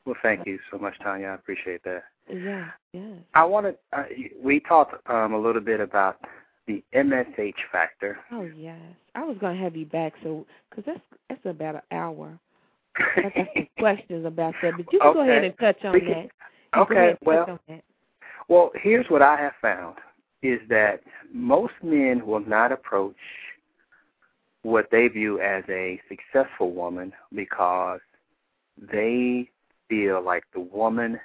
Well, thank you so much, Tanya. I appreciate that. Yeah. Yes. I wanted. Uh, we talked um, a little bit about the MSH factor. Oh yes. I was going to have you back, so because that's that's about an hour. I got some questions about that, but you can go ahead and touch on We can- that. You Okay. Well, well, here's what I have found is that most men will not approach what they view as a successful woman because they feel like the woman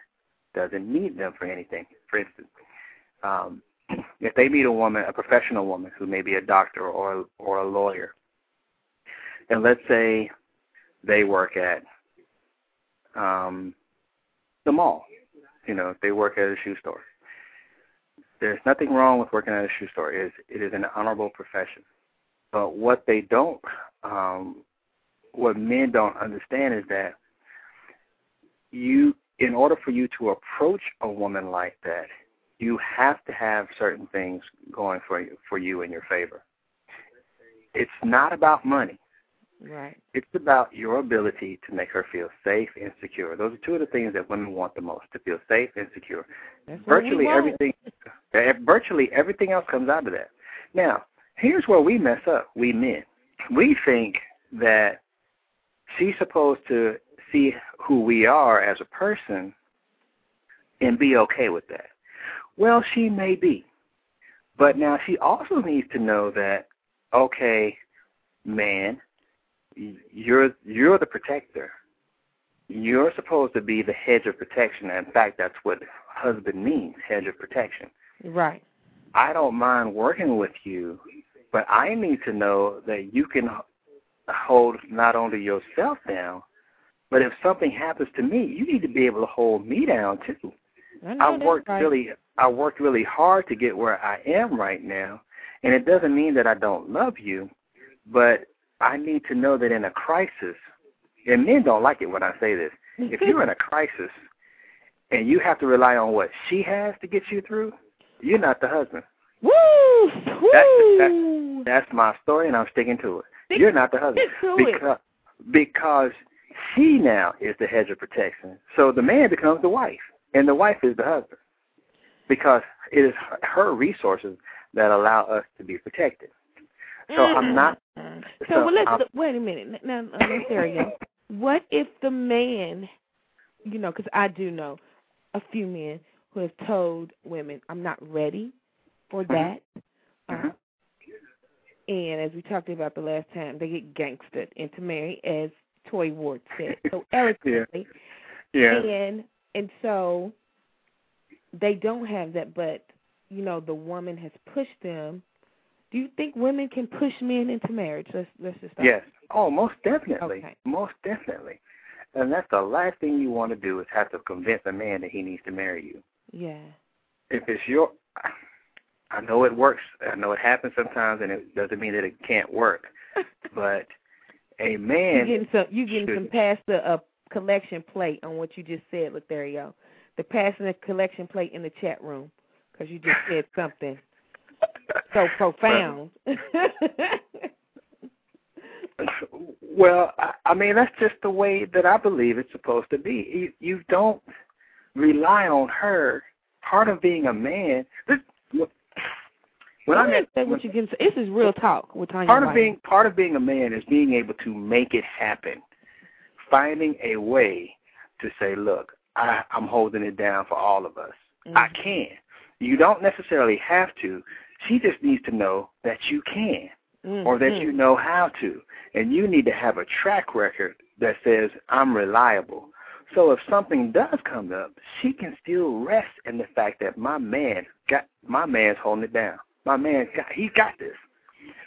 doesn't need them for anything. For instance, um, if they meet a woman, a professional woman who may be a doctor or or a lawyer, and let's say they work at um, the mall, you know, if they work at a shoe store. There's nothing wrong with working at a shoe store. It is, it is an honorable profession. But what they don't, um, what men don't understand is that you, in order for you to approach a woman like that, you have to have certain things going for you, for you in your favor. It's not about money. Right. It's about your ability to make her feel safe and secure. Those are two of the things that women want the most: to feel safe and secure. That's virtually everything, eh, virtually everything else comes out of that. Now, here's where we mess up. We men, we think that she's supposed to see who we are as a person and be okay with that. Well, she may be, but now she also needs to know that, okay, man, you're you're the protector. You're supposed to be the hedge of protection. In fact, that's what husband means, hedge of protection. Right. I don't mind working with you, but I need to know that you can hold not only yourself down, but if something happens to me, you need to be able to hold me down too. I worked right. really I worked really hard to get where I am right now, and it doesn't mean that I don't love you, but I need to know that in a crisis, and men don't like it when I say this. If you're in a crisis and you have to rely on what she has to get you through, you're not the husband. Woo! Woo! That's, that's my story, and I'm sticking to it. Stick, You're not the husband because it. because she now is the hedge of protection. So the man becomes the wife, and the wife is the husband because it is her resources that allow us to be protected. So mm-hmm. I'm not. So, so well, let's I'm, wait a minute. Now, there you go. What if the man, you know, because I do know a few men who have told women, "I'm not ready for mm-hmm. that," mm-hmm. uh, and as we talked about the last time, they get gangstered into marry, as Toy Ward said so eloquently. yeah. yeah. And and so they don't have that, but you know the woman has pushed them. Do you think women can push men into marriage? Let's let's just start. Yes. Oh, most definitely. Okay. Most definitely. And that's the last thing you want to do is have to convince a man that he needs to marry you. Yeah. If it's your I know it works. I know it happens sometimes and it doesn't mean that it can't work. but a man You getting some you getting some past the uh, collection plate on what you just said, look there you go. The passing the collection plate in the chat room because you just said something so profound. well, I, I mean that's just the way that I believe it's supposed to be. You, you don't rely on her. Part of being a man. This, when I mean, what you can say, this is real talk. With Tanya part of being part of being a man is being able to make it happen, finding a way to say, look, I, I'm holding it down for all of us. Mm-hmm. I can. You don't necessarily have to. She just needs to know that you can mm-hmm. or that you know how to. And you need to have a track record that says, I'm reliable. So if something does come up, she can still rest in the fact that my man got my man's holding it down. My man got he's got this.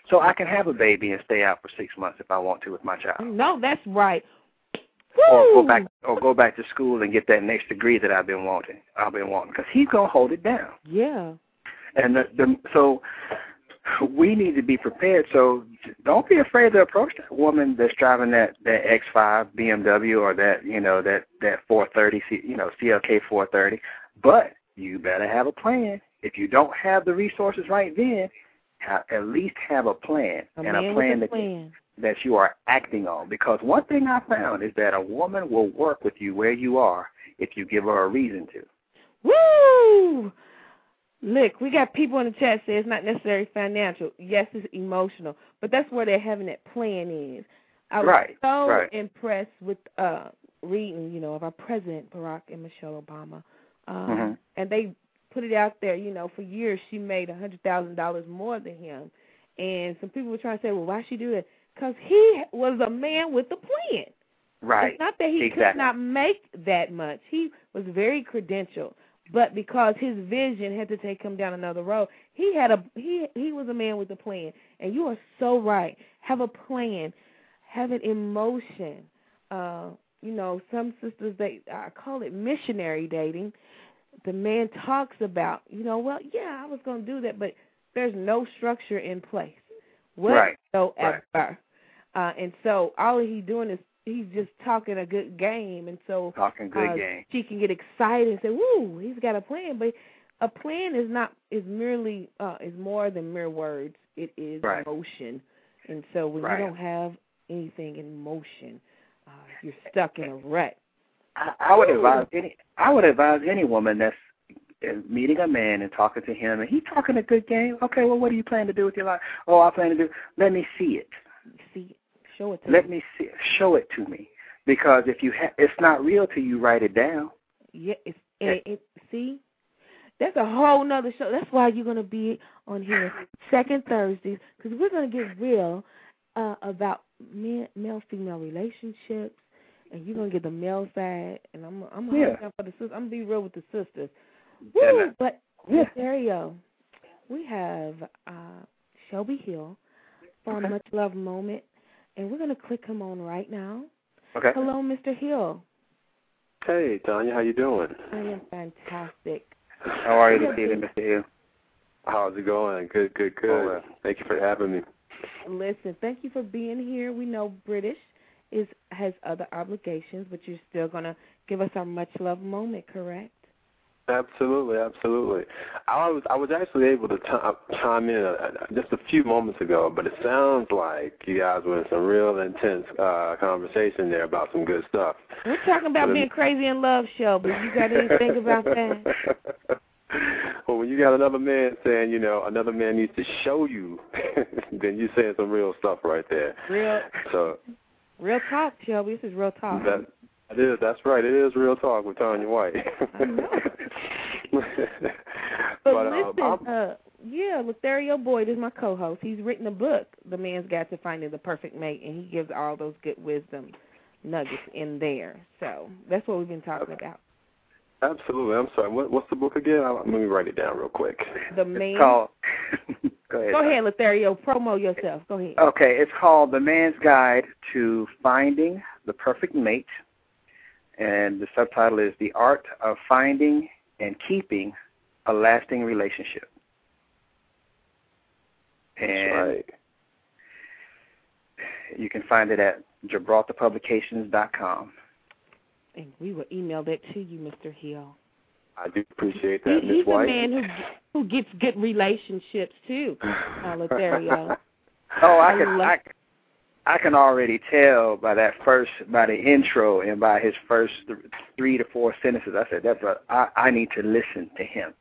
So I can have a baby and stay out for six months if I want to with my child. No, that's right. Or go back or go back to school and get that next degree that I've been wanting. I've been wanting because he's gonna hold it down. Yeah. And the, the so we need to be prepared. So don't be afraid to approach that woman that's driving that that X5 BMW or that you know that that 430 you know CLK 430. But you better have a plan. If you don't have the resources right then, at least have a plan a and a plan a that plan. that you are acting on. Because one thing I found is that a woman will work with you where you are if you give her a reason to. Woo! Look, we got people in the chat say it's not necessarily financial. Yes, it's emotional, but that's where they're having that plan is. I was right, so right. impressed with uh reading, you know, of our president Barack and Michelle Obama, um, mm-hmm. and they put it out there. You know, for years she made a hundred thousand dollars more than him, and some people were trying to say, well, why she do that? Because he was a man with a plan. Right. It's not that he exactly. could not make that much. He was very credentialed but because his vision had to take him down another road, he had a he he was a man with a plan. And you are so right. Have a plan. Have an emotion. Uh, you know, some sisters they I call it missionary dating. The man talks about, you know, well, yeah, I was going to do that, but there's no structure in place whatsoever. Right. Uh, and so all he's doing is he's just talking a good game, and so talking good uh, game. She can get excited and say, "Woo, he's got a plan." But a plan is not is merely uh, is more than mere words. It is right. motion, and so when right. you don't have anything in motion, uh, you're stuck in a rut. I, I would advise any I would advise any woman that's meeting a man and talking to him and he's talking a good game. Okay, well, what do you plan to do with your life? Oh, I plan to do. Let me see it. See it. Show it to Let me. me see. Show it to me. Because if you ha- it's not real till you write it down. Yeah, it's it, it, see, that's a whole nother show. That's why you're gonna be on here second Thursdays because we're gonna get real uh, about male female relationships, and you're gonna get the male side, and I'm I'm gonna yeah. for the sisters. I'm gonna be real with the sisters. Woo! But yeah. there you go. We have uh, Shelby Hill for okay. a much love moment, and we're gonna click him on right now. Okay. Hello, Mr. Hill. Hey, Tanya, how you doing? I am fantastic. How are you this evening, Mr. Hill? How's it going? Good, good, good. Oh, well. Thank you for having me. Listen, thank you for being here. We know British is has other obligations, but you're still gonna give us our much love moment, correct? Absolutely, absolutely. I was I was actually able to t- chime in uh, just a few moments ago, but it sounds like you guys were in some real intense uh conversation there about some good stuff. We're talking about But- being crazy in love, Shelby. You got anything about that? well, when you got another man saying, you know, another man needs to show you, then you're saying some real stuff right there. Real, So real talk, Shelby. This is real talk. that it is. That's right. It is real talk with Tanya White. I know. but, But, um, listen, I'm- uh, yeah, Latherio Boyd is my co-host. He's written a book, The Man's Guide to Finding the Perfect Mate, and he gives all those good wisdom nuggets in there. So that's what we've been talking about. absolutely. I'm sorry. What, what's the book again? I'll, let me write it down real quick. The man. Called. go ahead. Go ahead, Latherio. Promo yourself. Go ahead. Okay, it's called The Man's Guide to Finding the Perfect Mate, and the subtitle is The Art of Finding and Keeping a Lasting Relationship. That's And right. you can find it at GibraltarPublications.com. And we will email that to you, Mr. Hill. I do appreciate He, that, Miss he's White. a man who who gets good relationships too, uh, Latherio. Oh, I I can love- I, I can already tell by that first by the intro and by his first th- three to four sentences. I said "That's but I I need to listen to him.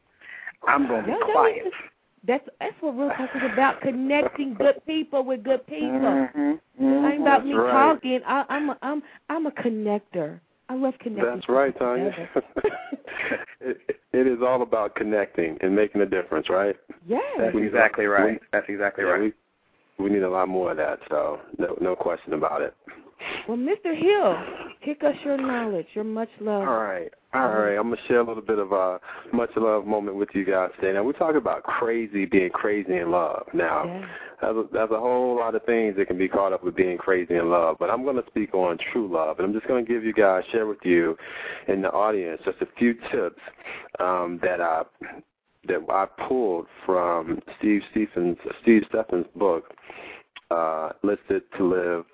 I'm going to be No, no, quiet. That's that's what real talk is about: connecting good people with good people. Mhm, It ain't about me right. talking. I, I'm a, I'm I'm a connector. I love connecting. That's right, people Tanya. it, it is all about connecting and making a difference, right? yes. That's exactly right. That's exactly Yeah, right. We, need a lot more of that, so no, no question about it. Well, Mr. Hill, kick us your knowledge, your much love. All right. All right, I'm gonna share a little bit of a much love moment with you guys today. Now we're talking about crazy, being crazy in love. Now, Yeah. there's a, there's a whole lot of things that can be caught up with being crazy in love, but I'm going to speak on true love, and I'm just going to give you guys, share with you, in the audience, just a few tips um, that I that I pulled from Steve Stephens Steve Stephens' book, uh, "Listed to Live."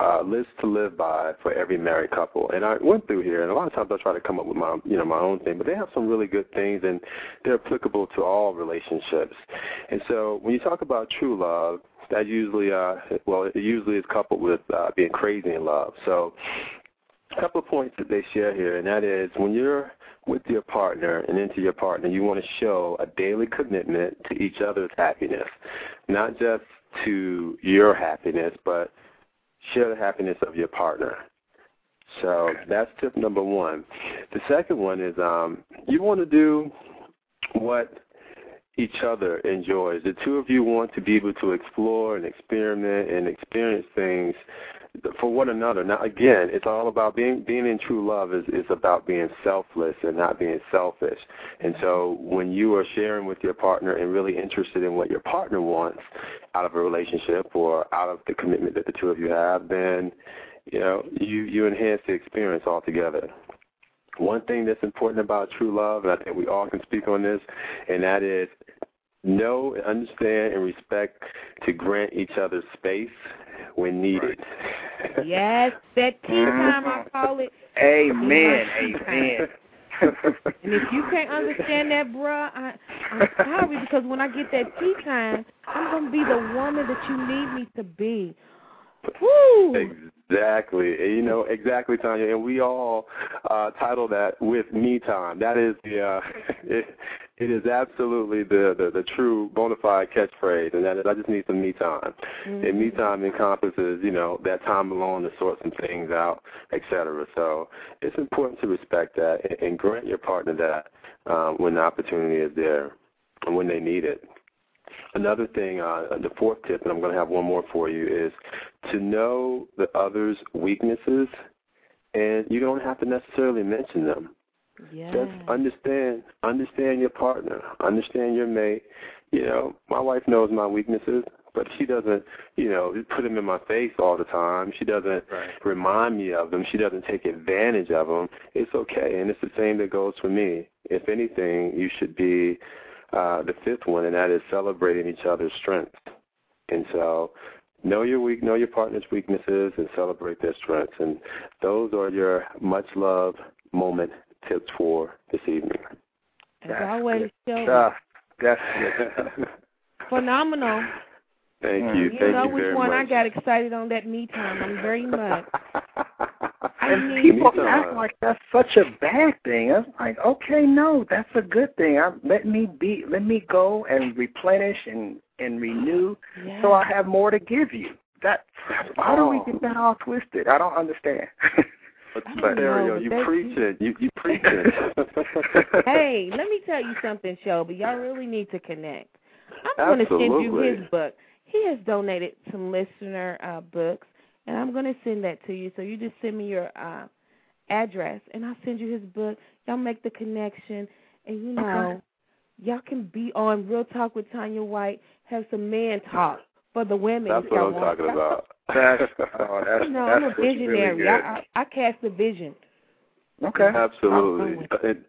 Uh, list to live by for every married couple, and I went through here, and a lot of times I try to come up with my, you know, my own thing. But they have some really good things, and they're applicable to all relationships. And so when you talk about true love, that usually, uh, well, it usually is coupled with uh, being crazy in love. So a couple of points that they share here, and that is when you're with your partner and into your partner, you want to show a daily commitment to each other's happiness, not just to your happiness, but share the happiness of your partner. So that's tip number one. The second one is um, you want to do what each other enjoys. The two of you want to be able to explore and experiment and experience things for one another. Now, again, it's all about being being in true love is is about being selfless and not being selfish. And so, when you are sharing with your partner and really interested in what your partner wants out of a relationship or out of the commitment that the two of you have, then you know you you enhance the experience altogether. One thing that's important about true love, and I think we all can speak on this, and that is know, understand, and respect to grant each other space when needed. Yes, that tea mm-hmm. time I call it. Amen. Amen. And if you can't understand that, bruh, I, I'm sorry because when I get that tea time, I'm gonna be the woman that you need me to be. Woo! Exactly. You know, exactly, Tanya. And we all uh, title that with me time. That is the uh, it, it is absolutely the, the the true bona fide catchphrase, and that is I just need some me time. And me time encompasses, you know, that time alone to sort some things out, et cetera. So it's important to respect that and, and grant your partner that um, when the opportunity is there and when they need it. Another thing, uh, the fourth tip, and I'm going to have one more for you, is to know the other's weaknesses, and you don't have to necessarily mention them. Yeah. Just understand, understand your partner, understand your mate. You know, my wife knows my weaknesses, but she doesn't, you know, put them in my face all the time. She doesn't Right. remind me of them. She doesn't take advantage of them. It's okay, and it's the same that goes for me. If anything, you should be uh, the fifth one, and that is celebrating each other's strengths. And so, know your weak, know your partner's weaknesses, and celebrate their strengths. And those are your much love moment tips for this evening. As That's always, good stuff. That's good. Phenomenal. Thank you. You Thank know you which one much. I got excited on that me time. I'm very much. I And mean, people Me act like that's such a bad thing. I'm like, okay, no, that's a good thing. I, let me be, let me go and replenish and and renew, yeah. so I have more to give you. That how do we Oh. get that all twisted? I don't understand. But I don't you preach it. You you preach it. hey, let me tell you something, Shelby. Y'all really need to connect. I'm going to send you his book. He has donated some listener uh, books, and I'm going to send that to you. So you just send me your uh, address, and I'll send you his book. Y'all make the connection, and you know, y'all can be on Real Talk with Tanya White. Have some man talk for the women. That's what I'm want. talking about. That's oh, that's no, that's I'm a what's really visionary. I, I I cast the vision. Okay. Absolutely. And,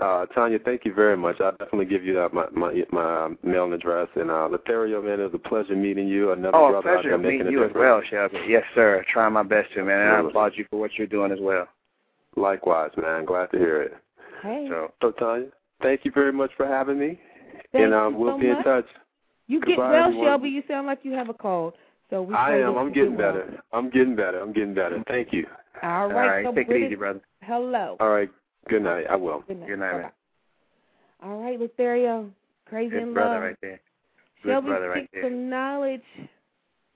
uh, Tanya, thank you very much. I'll definitely give you uh, my my my mailing address. And uh, Latherio, man, it was a pleasure meeting you. Another Oh, a brother out pleasure there making meeting a you as well, Shelby. Yes, sir. Trying my best to, man. And I applaud you for what you're doing as well. Likewise, man. Glad to hear it. Hey, So, So, Tanya, thank you very much for having me. thank and um, you we'll so be much. in touch. You get well, everyone. Shelby. You sound like you have a cold. So we I am. I'm getting get well. better. I'm getting better. I'm getting better. Thank you. All all right, right. so Take it easy, brother. hello. All right. Good night. I will. Good night. Good night, man. All right, Latherio, crazy Good in brother love. right there. Good Shelby brother right there. some knowledge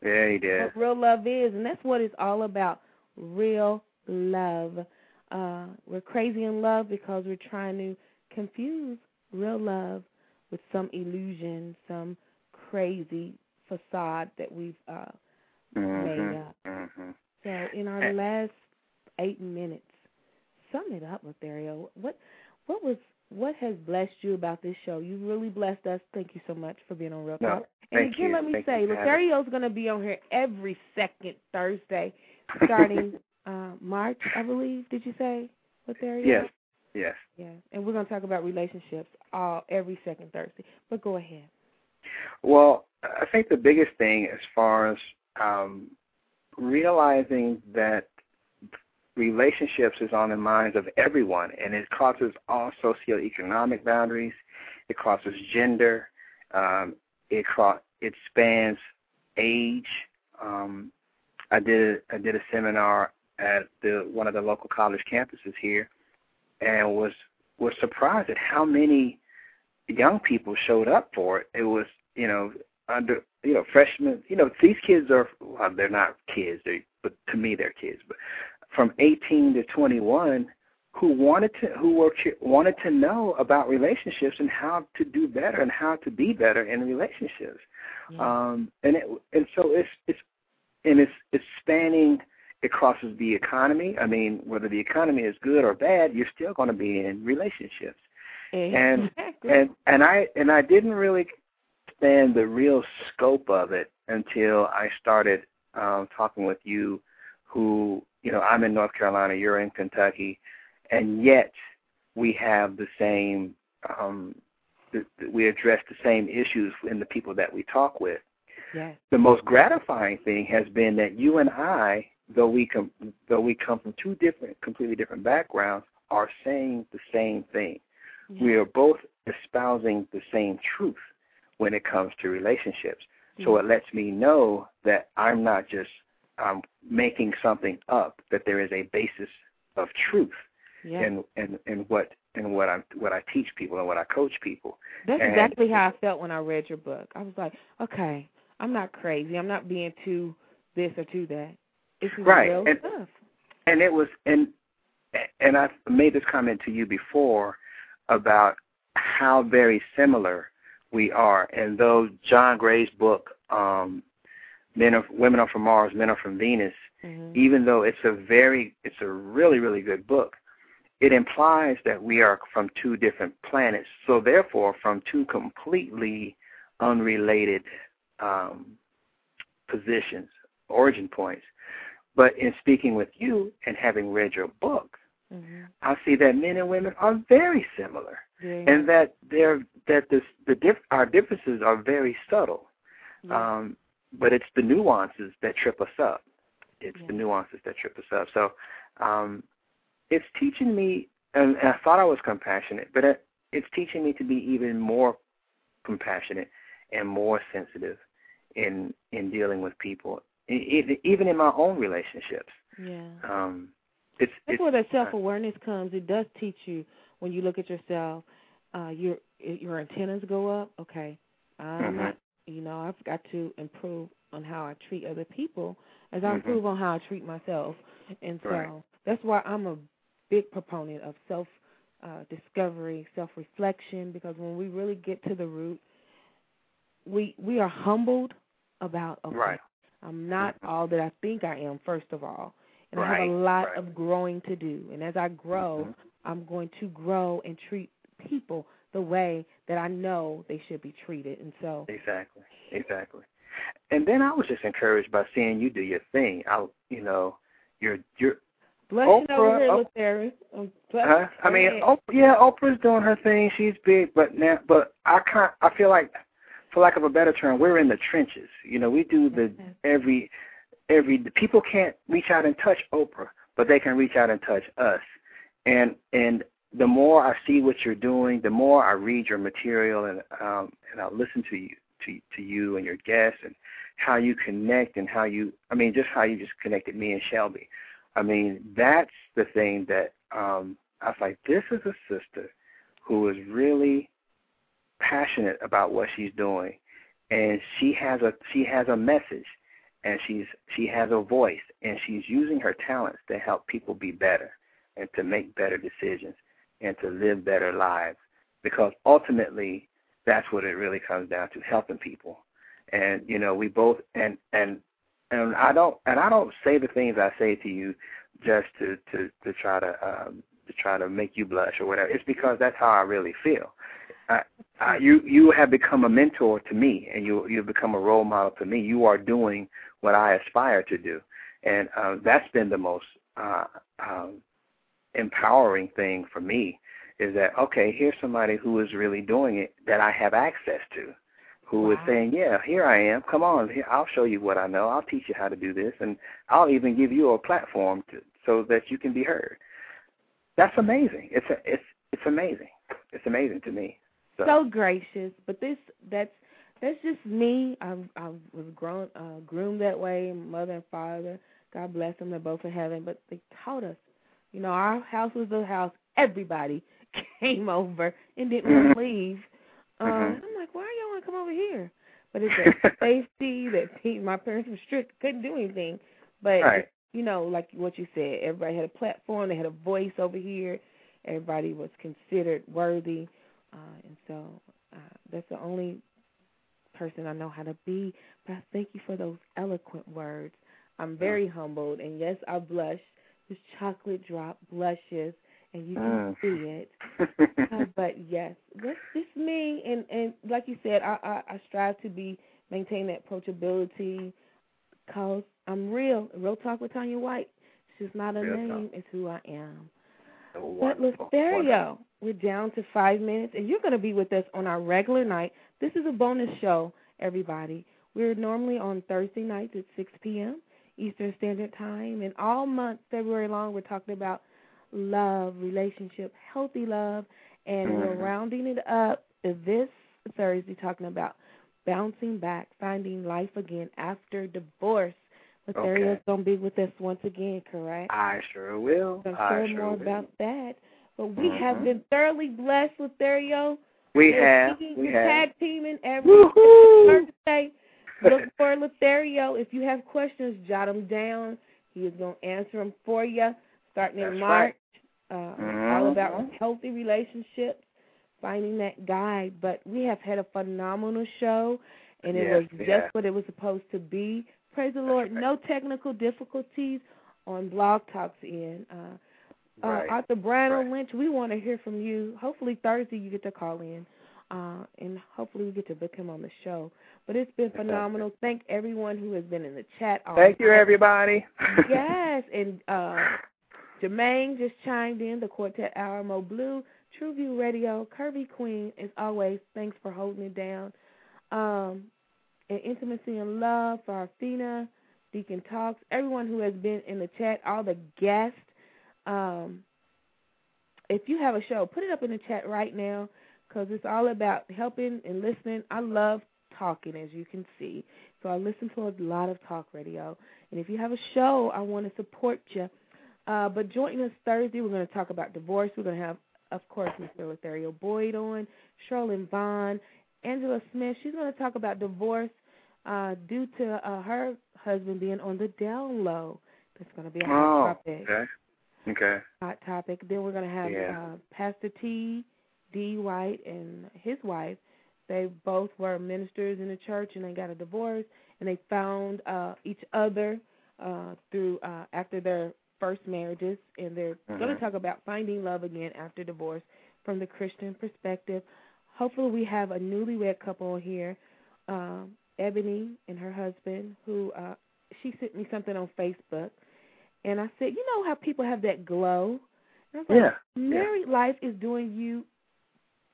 Yeah, he did. what real love is, and that's what it's all about. Real love. Uh, we're crazy in love because we're trying to confuse real love with some illusion, some crazy facade that we've uh, made Mhm. up. Mhm. So in our last eight minutes, sum it up, Latherio. What what was what has blessed you about this show? You really blessed us. Thank you so much for being on Real Talk. No. And again, you. let me Thank say, Latherio's going to be on here every second Thursday, starting uh, March, I believe. Did you say, Latherio? Yes. Yes. Yeah, and we're going to talk about relationships all every second Thursday. But go ahead. Well, I think the biggest thing as far as um, realizing that relationships is on the minds of everyone, and it crosses all socioeconomic boundaries. It crosses gender. Um, it cro- it spans age. Um, I did I did a seminar at the one of the local college campuses here, and was was surprised at how many young people showed up for it. It was you know under you know freshmen. You know these kids are well, they're not kids, they but to me they're kids, but from 18 to 21 who wanted to who were wanted to know about relationships and how to do better and how to be better in relationships. Um, and it and so it's it's and it's it's spanning it crosses the economy. I mean, whether the economy is good or bad, you're still going to be in relationships. And and and I and I didn't really understand the real scope of it until I started um, talking with you, who you know I'm in North Carolina, you're in Kentucky, and yet we have the same um, th- th- we address the same issues in the people that we talk with. yes. The most gratifying thing has been that you and I, though we com- though we come from two different, completely different backgrounds, are saying the same thing we are both espousing the same truth when it comes to relationships. So it lets me know that I'm not just um, making something up; that there is a basis of truth Yeah. in in in what in what I what I teach people and what I coach people. That's And- exactly how I felt when I read your book. I was like, okay, I'm not crazy. I'm not being too this or too that. This is Right, real and- stuff. and it was and and I've made this comment to you before about how very similar we are. And though John Gray's book, um, Men are Women Are from Mars, Men Are from Venus, Mhm. even though it's a very it's a really, really good book, it implies that we are from two different planets. So therefore from two completely unrelated um, positions, origin points. But in speaking with you and having read your book, Mhm. I see that men and women are very similar, Very and that they're that this the diff, our differences are very subtle. Yeah. Um, but it's the nuances that trip us up. It's the nuances that trip us up. So um, it's teaching me, and, and I thought I was compassionate, but it, it's teaching me to be even more compassionate and more sensitive in in dealing with people, even in my own relationships. Yeah. Um, it's that's it's, where that self awareness comes. It does teach you when you look at yourself. Uh, your your antennas go up. Okay, I'm mm-hmm. not. You know, I've got to improve on how I treat other people as I mm-hmm. improve on how I treat myself. And so right. that's why I'm a big proponent of self uh, discovery, self reflection, because when we really get to the root, we we are humbled about okay, right. I'm not mm-hmm. all that I think I am, first of all. And right. I have a lot of growing to do. And as I grow, mm-hmm. I'm going to grow and treat people the way that I know they should be treated. And so Exactly. Exactly. And then I was just encouraged by seeing you do your thing. I you know, you're you're Blessing Oprah, over here, oh, Terry. Huh? I mean, Oprah, yeah, Oprah's doing her thing. She's big, but now, but I can't. I feel like, for lack of a better term, we're in the trenches. You know, we do the every every. The people can't reach out and touch Oprah, but they can reach out and touch us. And and the more I see what you're doing, the more I read your material and um and I listen to you to to you and your guests and how you connect and how you. I mean, just how you just connected me and Shelby. I mean, that's the thing that um, I was like, this is a sister who is really passionate about what she's doing, and she has a she has a message, and she's she has a voice, and she's using her talents to help people be better, and to make better decisions, and to live better lives, because ultimately that's what it really comes down to, helping people, and you know we both and and and I don't and I don't say the things I say to you just to to to try to um to try to make you blush or whatever. It's because that's how I really feel. I, I, you you have become a mentor to me, and you you've become a role model to me. You are doing what I aspire to do, and uh, that's been the most uh, um, empowering thing for me. Is that okay? Here's somebody who is really doing it that I have access to who wow. is saying, "Yeah, here I am. Come on, here, I'll show you what I know. I'll teach you how to do this, and I'll even give you a platform to, so that you can be heard." That's amazing. It's a, it's it's amazing. It's amazing to me. So, so gracious, but this that's that's just me. I I was grown uh, groomed that way. Mother and father, God bless them. They're both in heaven, but they taught us. You know, our house was the house. Everybody came over and didn't want to leave. Um, mm-hmm. I'm like, why y'all want to come over here? But it's a safety that he, my parents were strict, couldn't do anything. But right. you know, like what you said, everybody had a platform, they had a voice over here. Everybody was considered worthy, uh, and so uh, that's the only person I know how to be. But I thank you for those eloquent words. I'm very humbled, and yes, I blush. This chocolate drop blushes and you can mm. see it. uh, but yes, that's just me. And and like you said, I, I I strive to be maintain that approachability, cause I'm real. Real talk with Tanya White. She's not a real name; talk. it's who I am. Oh, but Latherio, we're down to five minutes, and you're going to be with us on our regular night. This is a bonus show, everybody. We're normally on Thursday nights at 6 p.m. Eastern Standard Time, and all month February long, we're talking about love, relationship, healthy love, and mm-hmm. we're rounding it up this Thursday talking about bouncing back, finding life again after divorce. Latherio's okay. gonna be with us once again, correct? I sure will. I'm I sure more will. about that. But we mm-hmm. have been thoroughly blessed, Latherio. We We're have. We have. tag teaming every Thursday. Look for Latherio. If you have questions, jot them down. He is going to answer them for you starting in That's March. Right. Uh, mm-hmm. All about healthy relationships, finding that guide. But we have had a phenomenal show, and it yes, was yeah. just what it was supposed to be. Praise the Lord. right. No technical difficulties on Blog Talks in. Uh, right. uh, Arthur Brano right. Lynch, we want to hear from you. Hopefully Thursday you get to call in, uh, and hopefully we get to book him on the show. But it's been phenomenal. Thank everyone who has been in the chat. Thank you, everybody. yes, and uh, Jermaine just chimed in. The Quartet Hour, Mo Blue, True View Radio, Curvy Queen. As always, thanks for holding it down. Um, and intimacy and love for Arfina, Deacon Talks, everyone who has been in the chat, all the guests. Um, if you have a show, put it up in the chat right now. Because it's all about helping and listening. I love talking, as you can see. So I listen to a lot of talk radio. And if you have a show, I want to support you. Uh, but join us Thursday. We're going to talk about divorce. We're going to have, of course, Mr. Latherio Boyd on, Sherlyn Vaughn, Angela Smith. She's going to talk about divorce uh, due to uh, her husband being on the down low. That's going to be a hot oh, topic. Okay. Okay. Hot topic. Then we're going to have Yeah. uh, Pastor T. D. White and his wife. They both were ministers in the church, and they got a divorce, and they found uh, each other uh, through uh, after their first marriages, and they're going to talk about finding love again after divorce from the Christian perspective. Hopefully, we have a newlywed couple here, um, Ebony and her husband, who uh, she sent me something on Facebook, and I said, you know how people have that glow. And I was like, Yeah. married life is doing you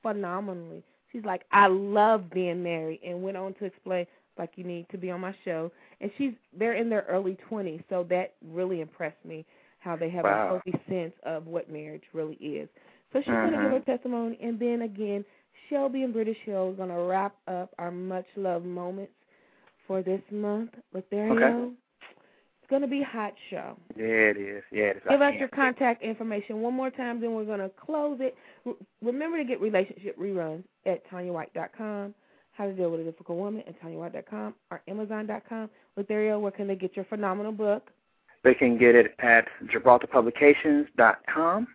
phenomenally. She's like, I love being married, and went on to explain like you need to be on my show. And she's they're in their early twenties, so that really impressed me how they have Wow. a healthy sense of what marriage really is. So she's going to give mm-hmm. her testimony, and then again, Shelby and British Hill is going to wrap up our much loved moments for this month. Latherio, Okay. it's going to be a hot show. Yeah, it is. Yeah, it is. Give I us your contact information one more time, then we're going to close it. Re- Remember to get relationship reruns at TanyaWhite.com, How to Deal with a Difficult Woman at TanyaWhite.com, or Amazon.com. Latherio, where can they get your phenomenal book? They can get it at GibraltarPublications.com,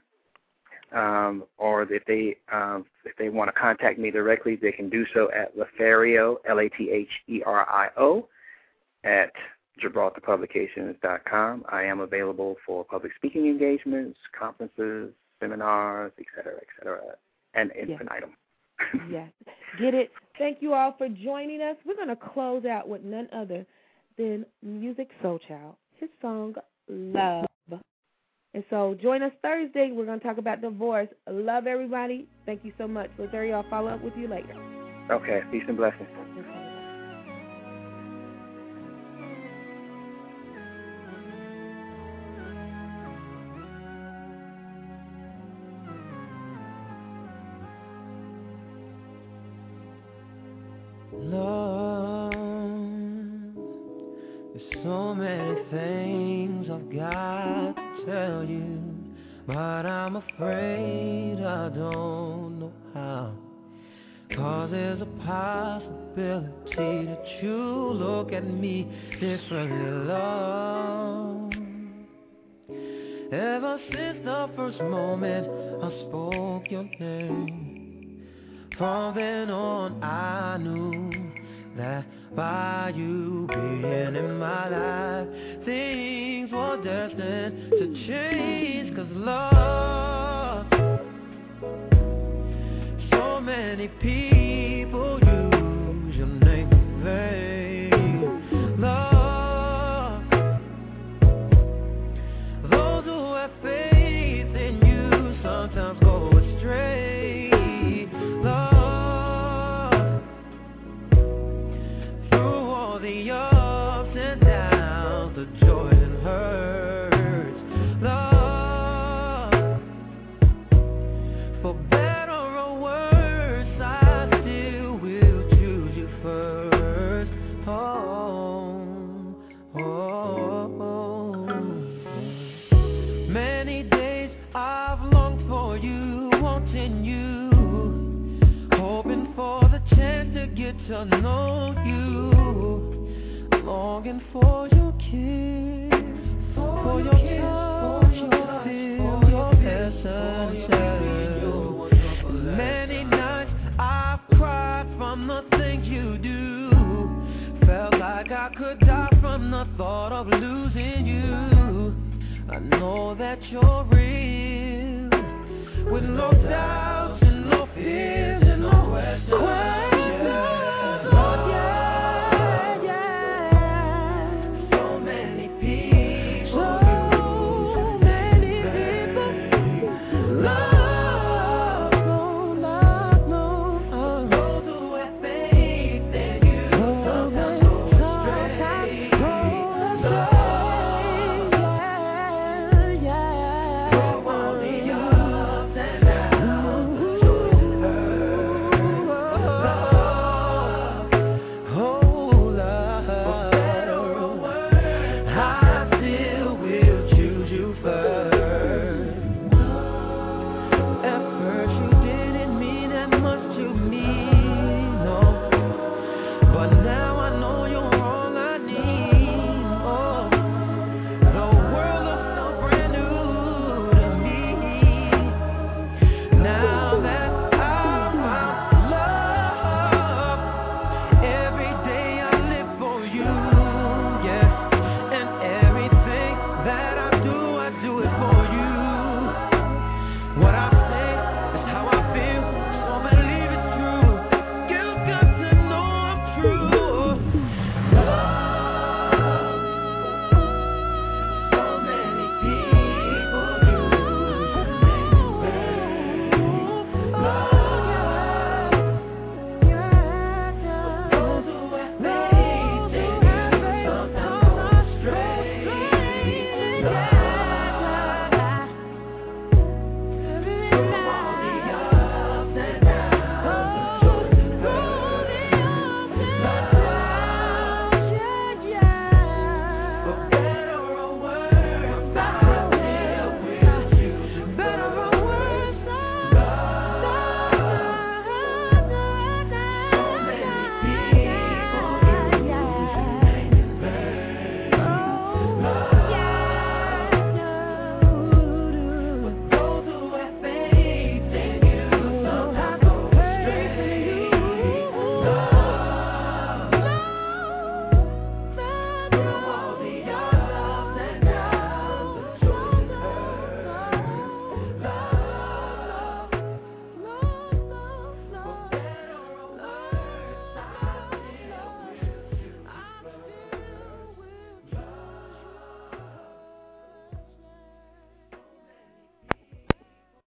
um, or if they um, if they want to contact me directly, they can do so at Latherio L A T H E R I O at GibraltarPublications.com. I am available for public speaking engagements, conferences, seminars, et cetera, et cetera, and infinitum. yes. Get it. Thank you all for joining us. We're going to close out with none other than Music Soul Child, his song Love. And so join us Thursday. We're going to talk about divorce. Love everybody. Thank you so much. Latherio, I'll follow up with you later. Okay, peace and blessings. Love, moment